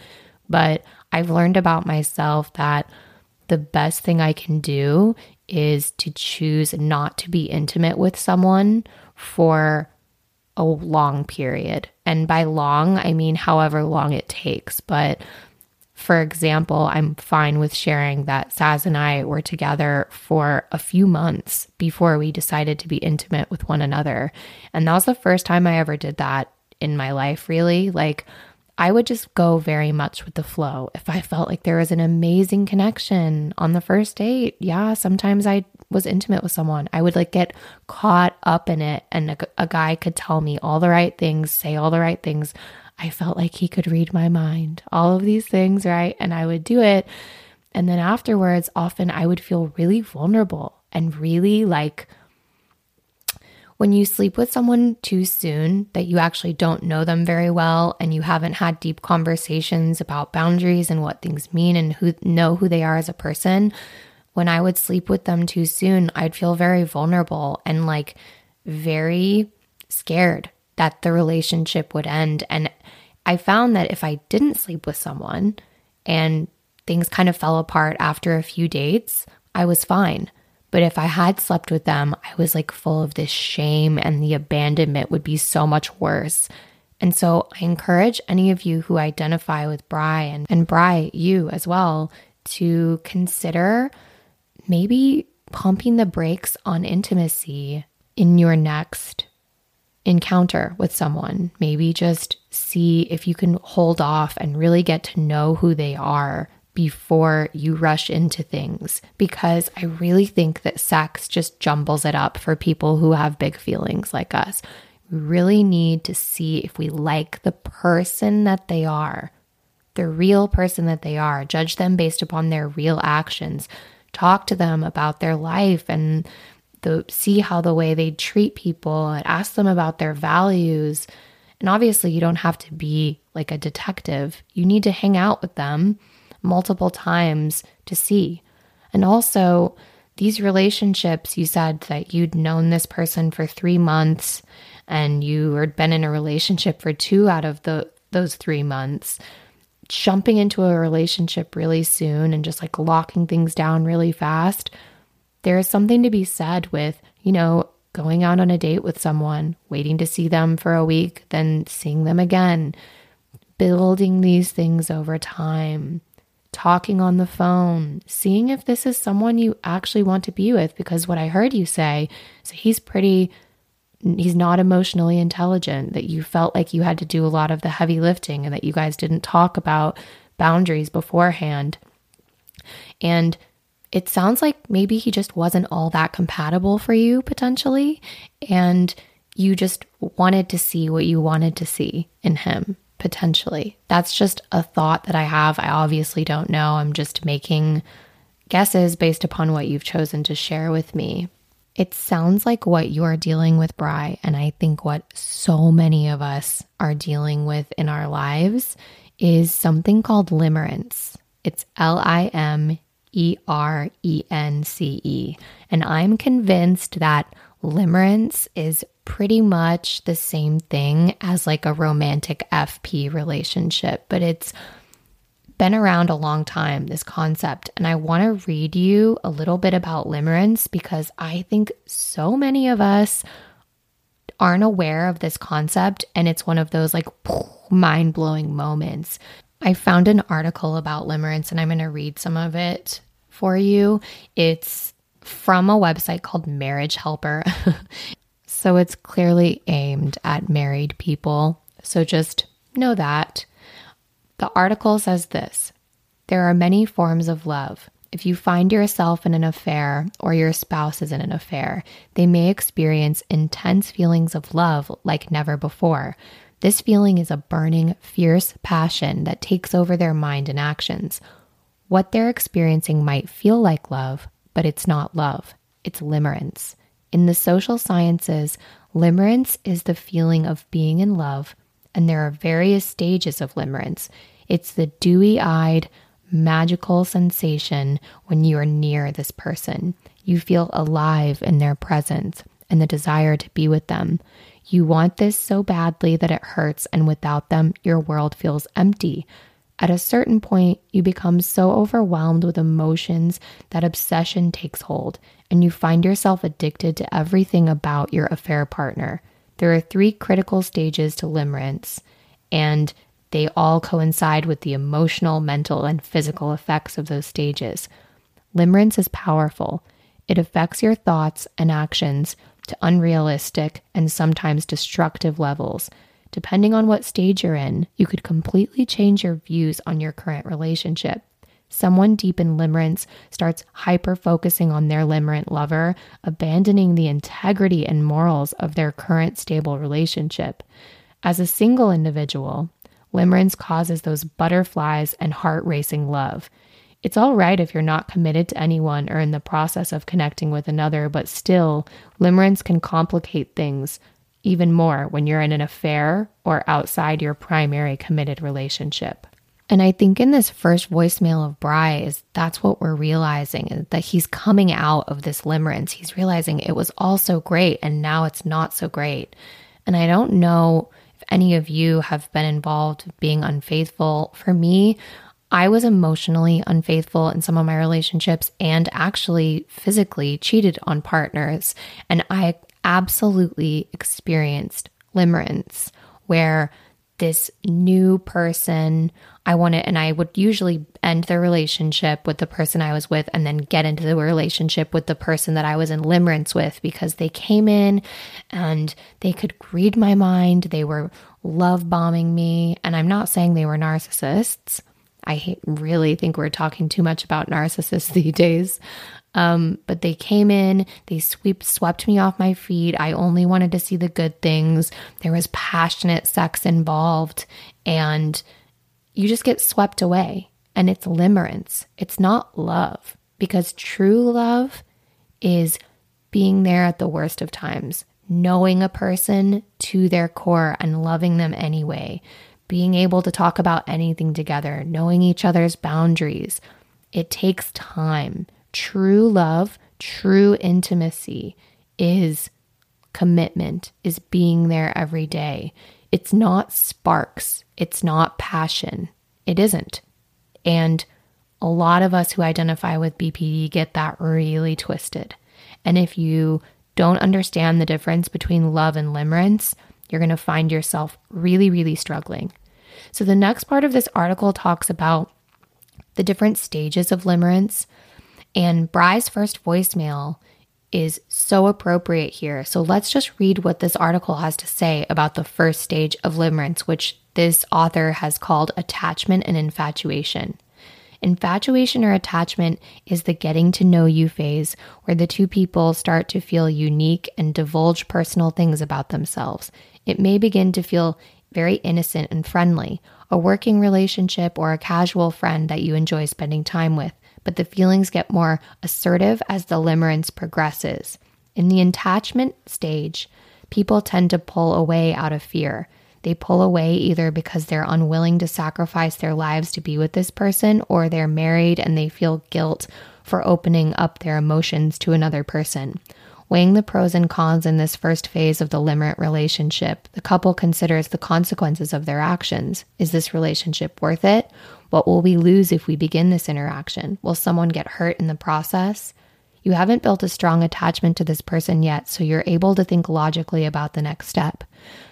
But I've learned about myself that the best thing I can do is to choose not to be intimate with someone for a long period. And by long, I mean however long it takes. But for example, I'm fine with sharing that Saz and I were together for a few months before we decided to be intimate with one another. And that was the first time I ever did that in my life, really. Like, I would just go very much with the flow. If I felt like there was an amazing connection on the first date, yeah, sometimes I was intimate with someone. I would like get caught up in it, and a, a guy could tell me all the right things, say all the right things. I felt like he could read my mind, all of these things, right? And I would do it. And then afterwards, often I would feel really vulnerable and really like when you sleep with someone too soon that you actually don't know them very well and you haven't had deep conversations about boundaries and what things mean and who know who they are as a person, when I would sleep with them too soon, I'd feel very vulnerable and like very scared that the relationship would end. And I found that if I didn't sleep with someone and things kind of fell apart after a few dates, I was fine. But if I had slept with them, I was like full of this shame and the abandonment would be so much worse. And so I encourage any of you who identify with Bry and, Bry, you as well, to consider maybe pumping the brakes on intimacy in your next encounter with someone. Maybe just see if you can hold off and really get to know who they are before you rush into things because I really think that sex just jumbles it up for people who have big feelings like us. We really need to see if we like the person that they are, the real person that they are, judge them based upon their real actions, talk to them about their life and the see how the way they treat people and ask them about their values. And obviously, you don't have to be like a detective. You need to hang out with them multiple times to see. And also, these relationships, you said that you'd known this person for three months and you had been in a relationship for two out of the those three months. Jumping into a relationship really soon and just like locking things down really fast. There is something to be said with, you know, going out on a date with someone, waiting to see them for a week, then seeing them again, building these things over time talking on the phone, seeing if this is someone you actually want to be with. Because what I heard you say, so he's pretty, he's not emotionally intelligent, that you felt like you had to do a lot of the heavy lifting and that you guys didn't talk about boundaries beforehand. And it sounds like maybe he just wasn't all that compatible for you potentially. And you just wanted to see what you wanted to see in him potentially. That's just a thought that I have. I obviously don't know. I'm just making guesses based upon what you've chosen to share with me. It sounds like what you are dealing with, Bry, and I think what so many of us are dealing with in our lives is something called limerence. It's L I M E R E N C E. And I'm convinced that limerence is pretty much the same thing as like a romantic FP relationship, but it's been around a long time, this concept. And I want to read you a little bit about limerence because I think so many of us aren't aware of this concept. And it's one of those like mind blowing moments. I found an article about limerence and I'm going to read some of it for you. It's from a website called Marriage Helper. So it's clearly aimed at married people. So just know that. The article says this There are many forms of love. If you find yourself in an affair or your spouse is in an affair, they may experience intense feelings of love like never before. This feeling is a burning, fierce passion that takes over their mind and actions. What they're experiencing might feel like love, but it's not love, it's limerence. In the social sciences, Limerence is the feeling of being in love, and there are various stages of limerence. It's the dewy eyed, magical sensation when you are near this person. You feel alive in their presence and the desire to be with them. You want this so badly that it hurts, and without them, your world feels empty. At a certain point, you become so overwhelmed with emotions that obsession takes hold, and you find yourself addicted to everything about your affair partner. There are three critical stages to limerence, and they all coincide with the emotional, mental, and physical effects of those stages. Limerence is powerful. It affects your thoughts and actions to unrealistic and sometimes destructive levels. Depending on what stage you're in, you could completely change your views on your current relationship. Someone deep in limerence starts hyper focusing on their limerent lover, abandoning the integrity and morals of their current stable relationship. As a single individual, limerence causes those butterflies and heart racing love. It's all right if you're not committed to anyone or in the process of connecting with another, but still, limerence can complicate things even more when you're in an affair or outside your primary committed relationship. And I think in this first voicemail of Bry is that's what we're realizing that he's coming out of this limerence. He's realizing it was all so great and now it's not so great. And I don't know if any of you have been involved being unfaithful. For me, I was emotionally unfaithful in some of my relationships and actually physically cheated on partners. And I absolutely experienced limerence where this new person I wanted, and I would usually end the relationship with the person I was with and then get into the relationship with the person that I was in limerence with because they came in and they could read my mind. They were love bombing me. And I'm not saying they were narcissists. I really think we're talking too much about narcissists these days. Um, but they came in, they sweep, swept me off my feet. I only wanted to see the good things. There was passionate sex involved, and you just get swept away. And it's limerence, it's not love, because true love is being there at the worst of times, knowing a person to their core and loving them anyway, being able to talk about anything together, knowing each other's boundaries. It takes time. True love, true intimacy is commitment, is being there every day. It's not sparks, it's not passion. It isn't. And a lot of us who identify with BPD get that really twisted. And if you don't understand the difference between love and limerence, you're going to find yourself really, really struggling. So, the next part of this article talks about the different stages of limerence. And Bry's first voicemail is so appropriate here. So, let's just read what this article has to say about the first stage of limerence, which this author has called attachment and infatuation. Infatuation or attachment is the getting to know you phase where the two people start to feel unique and divulge personal things about themselves. It may begin to feel very innocent and friendly, a working relationship or a casual friend that you enjoy spending time with, but the feelings get more assertive as the limerence progresses. In the attachment stage, people tend to pull away out of fear. They pull away either because they're unwilling to sacrifice their lives to be with this person, or they're married and they feel guilt for opening up their emotions to another person. Weighing the pros and cons in this first phase of the limerent relationship, the couple considers the consequences of their actions. Is this relationship worth it? What will we lose if we begin this interaction? Will someone get hurt in the process? You haven't built a strong attachment to this person yet, so you're able to think logically about the next step.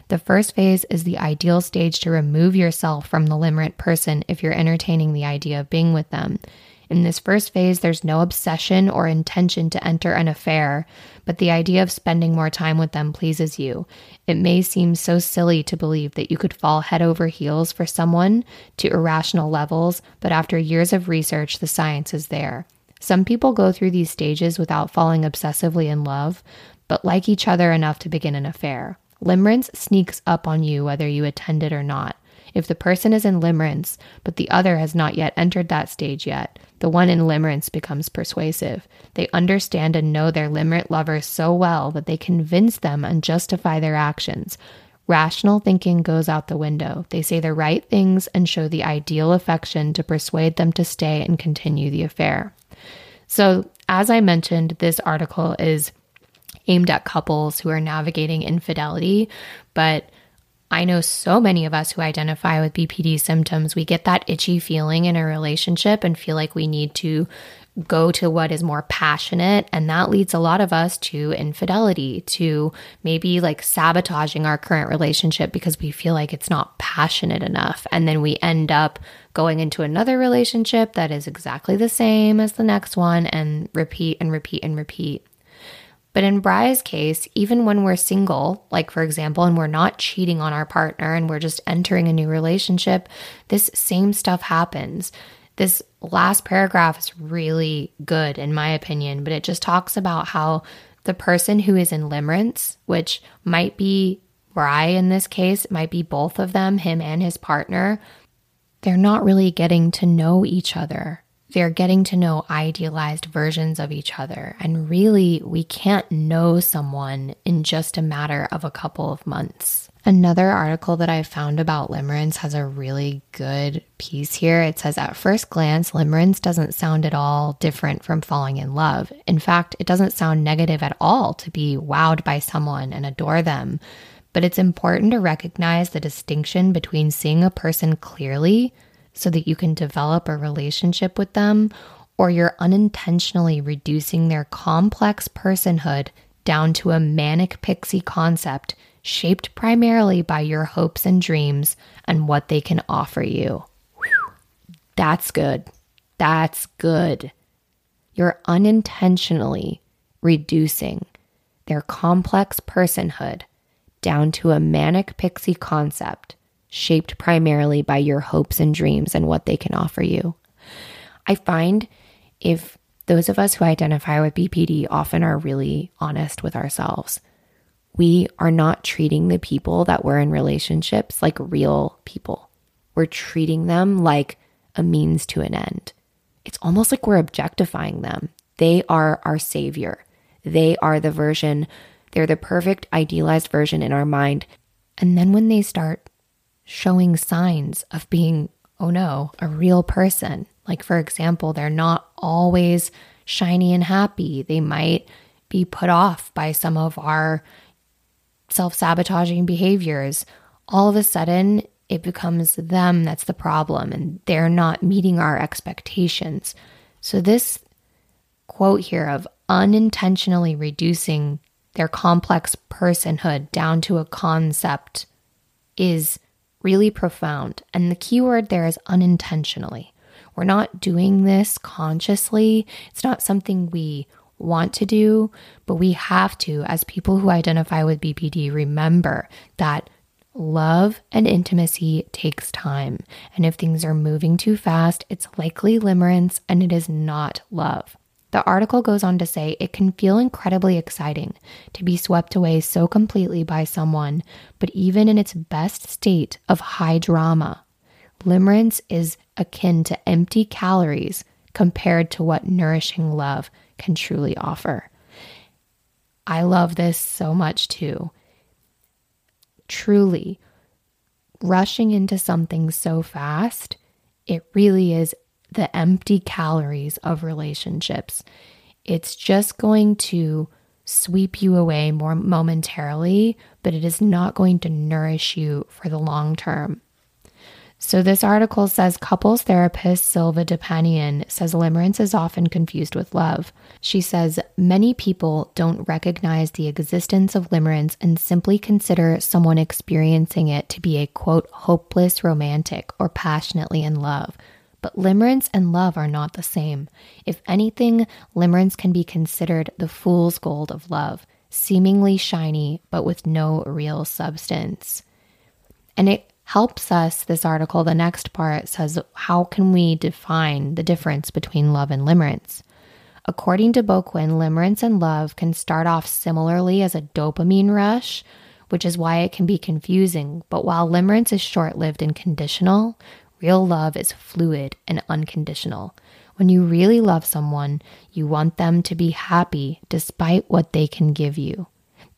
The first phase is the ideal stage to remove yourself from the limerent person if you're entertaining the idea of being with them. In this first phase, there's no obsession or intention to enter an affair, but the idea of spending more time with them pleases you. It may seem so silly to believe that you could fall head over heels for someone to irrational levels, but after years of research, the science is there. Some people go through these stages without falling obsessively in love, but like each other enough to begin an affair. Limerence sneaks up on you whether you attend it or not. If the person is in limerence, but the other has not yet entered that stage yet, the one in limerence becomes persuasive. They understand and know their limerent lover so well that they convince them and justify their actions. Rational thinking goes out the window. They say the right things and show the ideal affection to persuade them to stay and continue the affair. So, as I mentioned, this article is aimed at couples who are navigating infidelity, but I know so many of us who identify with BPD symptoms, we get that itchy feeling in a relationship and feel like we need to go to what is more passionate. And that leads a lot of us to infidelity, to maybe like sabotaging our current relationship because we feel like it's not passionate enough. And then we end up going into another relationship that is exactly the same as the next one and repeat and repeat and repeat. But in Bry's case, even when we're single, like for example, and we're not cheating on our partner and we're just entering a new relationship, this same stuff happens. This last paragraph is really good, in my opinion, but it just talks about how the person who is in limerence, which might be Bry in this case, might be both of them, him and his partner, they're not really getting to know each other. They're getting to know idealized versions of each other. And really, we can't know someone in just a matter of a couple of months. Another article that I found about limerence has a really good piece here. It says, at first glance, limerence doesn't sound at all different from falling in love. In fact, it doesn't sound negative at all to be wowed by someone and adore them. But it's important to recognize the distinction between seeing a person clearly so that you can develop a relationship with them, or you're unintentionally reducing their complex personhood down to a manic pixie concept shaped primarily by your hopes and dreams and what they can offer you. That's good. That's good. You're unintentionally reducing their complex personhood down to a manic pixie concept shaped primarily by your hopes and dreams and what they can offer you. I find if those of us who identify with BPD often are really honest with ourselves, we are not treating the people that we're in relationships like real people. We're treating them like a means to an end. It's almost like we're objectifying them. They are our savior. They are the version, they're the perfect idealized version in our mind. And then when they start showing signs of being, oh no, a real person. Like, for example, they're not always shiny and happy. They might be put off by some of our self sabotaging behaviors. All of a sudden, it becomes them that's the problem and they're not meeting our expectations. So, this quote here of unintentionally reducing their complex personhood down to a concept is really profound. And the key word there is unintentionally. We're not doing this consciously, it's not something we want to do, but we have to, as people who identify with BPD, remember that love and intimacy takes time. And if things are moving too fast, it's likely limerence and it is not love. The article goes on to say it can feel incredibly exciting to be swept away so completely by someone, but even in its best state of high drama, limerence is akin to empty calories compared to what nourishing love can truly offer. I love this so much too. Truly, rushing into something so fast, it really is the empty calories of relationships. It's just going to sweep you away more momentarily, but it is not going to nourish you for the long term. So, this article says couples therapist Silva Depanian says limerence is often confused with love. She says many people don't recognize the existence of limerence and simply consider someone experiencing it to be a quote, hopeless romantic or passionately in love, but limerence and love are not the same. If anything, limerence can be considered the fool's gold of love, seemingly shiny, but with no real substance. And it helps us, this article, the next part says, how can we define the difference between love and limerence? According to Boquin, limerence and love can start off similarly as a dopamine rush, which is why it can be confusing. But while limerence is short lived and conditional, Real love is fluid and unconditional. When you really love someone, you want them to be happy despite what they can give you.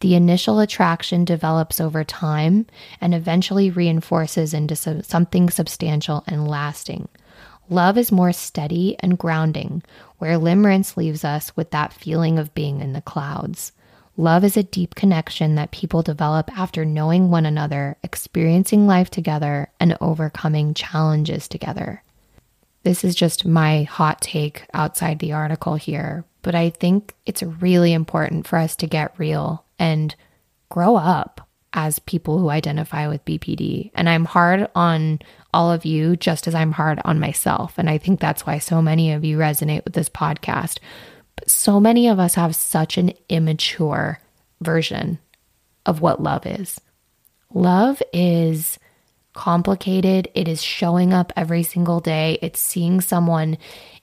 The initial attraction develops over time and eventually reinforces into something substantial and lasting. Love is more steady and grounding, where limerence leaves us with that feeling of being in the clouds. Love is a deep connection that people develop after knowing one another, experiencing life together, and overcoming challenges together. This is just my hot take outside the article here, but I think it's really important for us to get real and grow up as people who identify with BPD. And I'm hard on all of you just as I'm hard on myself. And I think that's why so many of you resonate with this podcast. But so many of us have such an immature version of what love is. Love is complicated. It is showing up every single day. It's seeing someone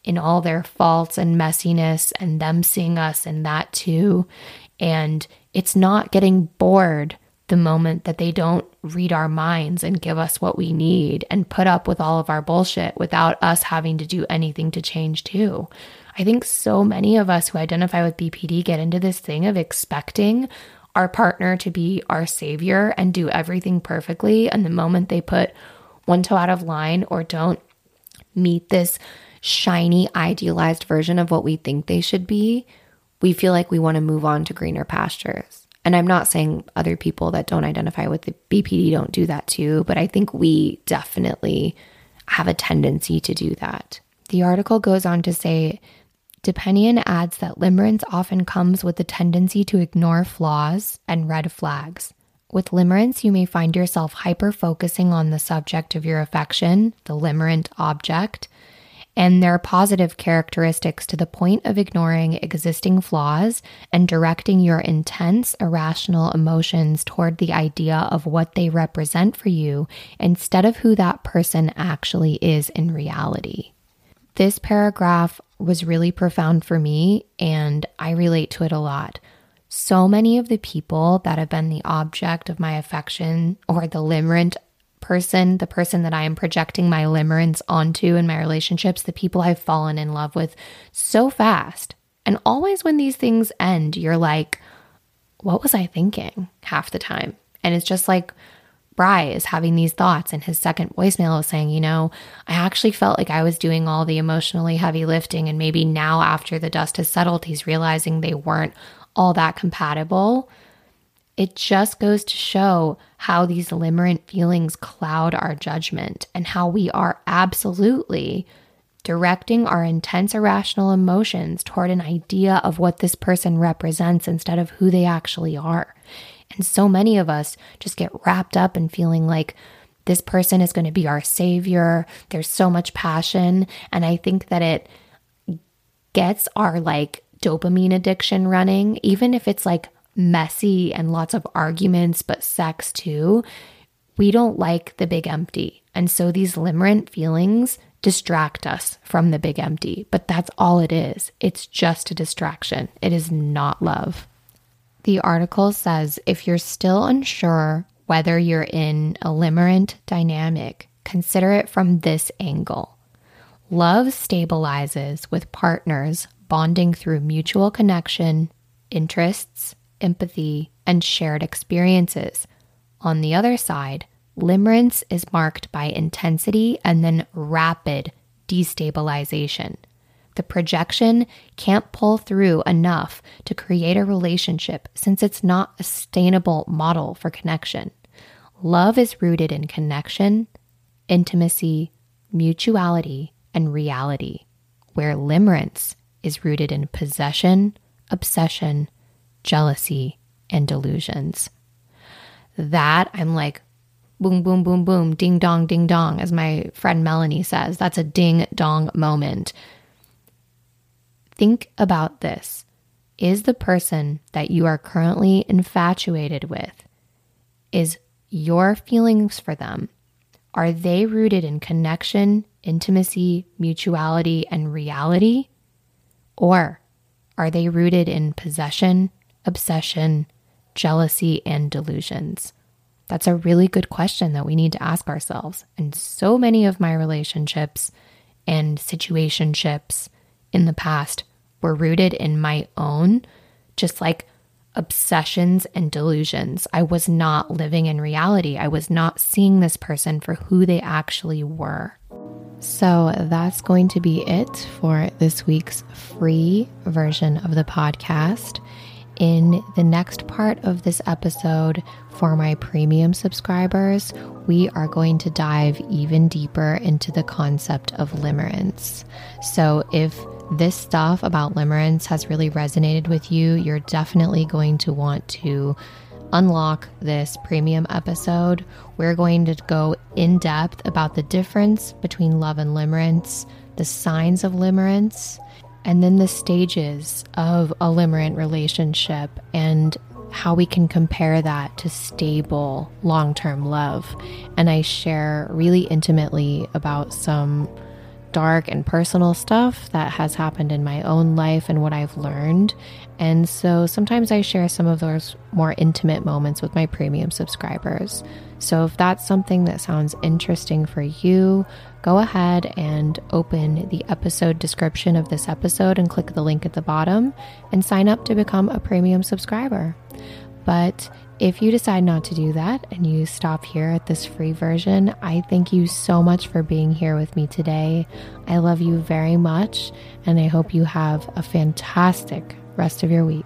in all their faults and messiness and them seeing us in that too. And it's not getting bored the moment that they don't read our minds and give us what we need and put up with all of our bullshit without us having to do anything to change too. I think so many of us who identify with BPD get into this thing of expecting our partner to be our savior and do everything perfectly. And the moment they put one toe out of line or don't meet this shiny, idealized version of what we think they should be, we feel like we want to move on to greener pastures. And I'm not saying other people that don't identify with the BPD don't do that too, but I think we definitely have a tendency to do that. The article goes on to say Depanian adds that limerence often comes with a tendency to ignore flaws and red flags. With limerence, you may find yourself hyper focusing on the subject of your affection, the limerent object, and their positive characteristics to the point of ignoring existing flaws and directing your intense, irrational emotions toward the idea of what they represent for you instead of who that person actually is in reality. This paragraph was really profound for me, and I relate to it a lot. So many of the people that have been the object of my affection or the limerent person, the person that I am projecting my limerence onto in my relationships, the people I've fallen in love with so fast. And always when these things end, you're like, what was I thinking half the time? And it's just like, Bry is having these thoughts, and his second voicemail is saying, You know, I actually felt like I was doing all the emotionally heavy lifting, and maybe now after the dust has settled, he's realizing they weren't all that compatible. It just goes to show how these limerent feelings cloud our judgment and how we are absolutely directing our intense irrational emotions toward an idea of what this person represents instead of who they actually are. And so many of us just get wrapped up in feeling like this person is going to be our savior. There's so much passion. And I think that it gets our like dopamine addiction running, even if it's like messy and lots of arguments, but sex too, we don't like the big empty. And so these limerent feelings distract us from the big empty. But that's all it is. It's just a distraction, it is not love. The article says if you're still unsure whether you're in a limerent dynamic, consider it from this angle. Love stabilizes with partners bonding through mutual connection, interests, empathy, and shared experiences. On the other side, limerence is marked by intensity and then rapid destabilization. The projection can't pull through enough to create a relationship since it's not a sustainable model for connection. Love is rooted in connection, intimacy, mutuality, and reality, where limerence is rooted in possession, obsession, jealousy, and delusions. That I'm like, boom, boom, boom, boom, ding dong, ding dong, as my friend Melanie says. That's a ding dong moment. Think about this. Is the person that you are currently infatuated with, is your feelings for them, are they rooted in connection, intimacy, mutuality, and reality? Or are they rooted in possession, obsession, jealousy, and delusions? That's a really good question that we need to ask ourselves. And so many of my relationships and situationships in the past were rooted in my own, just like obsessions and delusions. I was not living in reality. I was not seeing this person for who they actually were. So that's going to be it for this week's free version of the podcast. In the next part of this episode, for my premium subscribers, we are going to dive even deeper into the concept of limerence. So, if this stuff about limerence has really resonated with you, you're definitely going to want to unlock this premium episode. We're going to go in depth about the difference between love and limerence, the signs of limerence, and then the stages of a limerent relationship and how we can compare that to stable long term love. And I share really intimately about some dark and personal stuff that has happened in my own life and what I've learned. And so sometimes I share some of those more intimate moments with my premium subscribers. So if that's something that sounds interesting for you, go ahead and open the episode description of this episode and click the link at the bottom and sign up to become a premium subscriber. But if you decide not to do that and you stop here at this free version, I thank you so much for being here with me today. I love you very much, and I hope you have a fantastic rest of your week.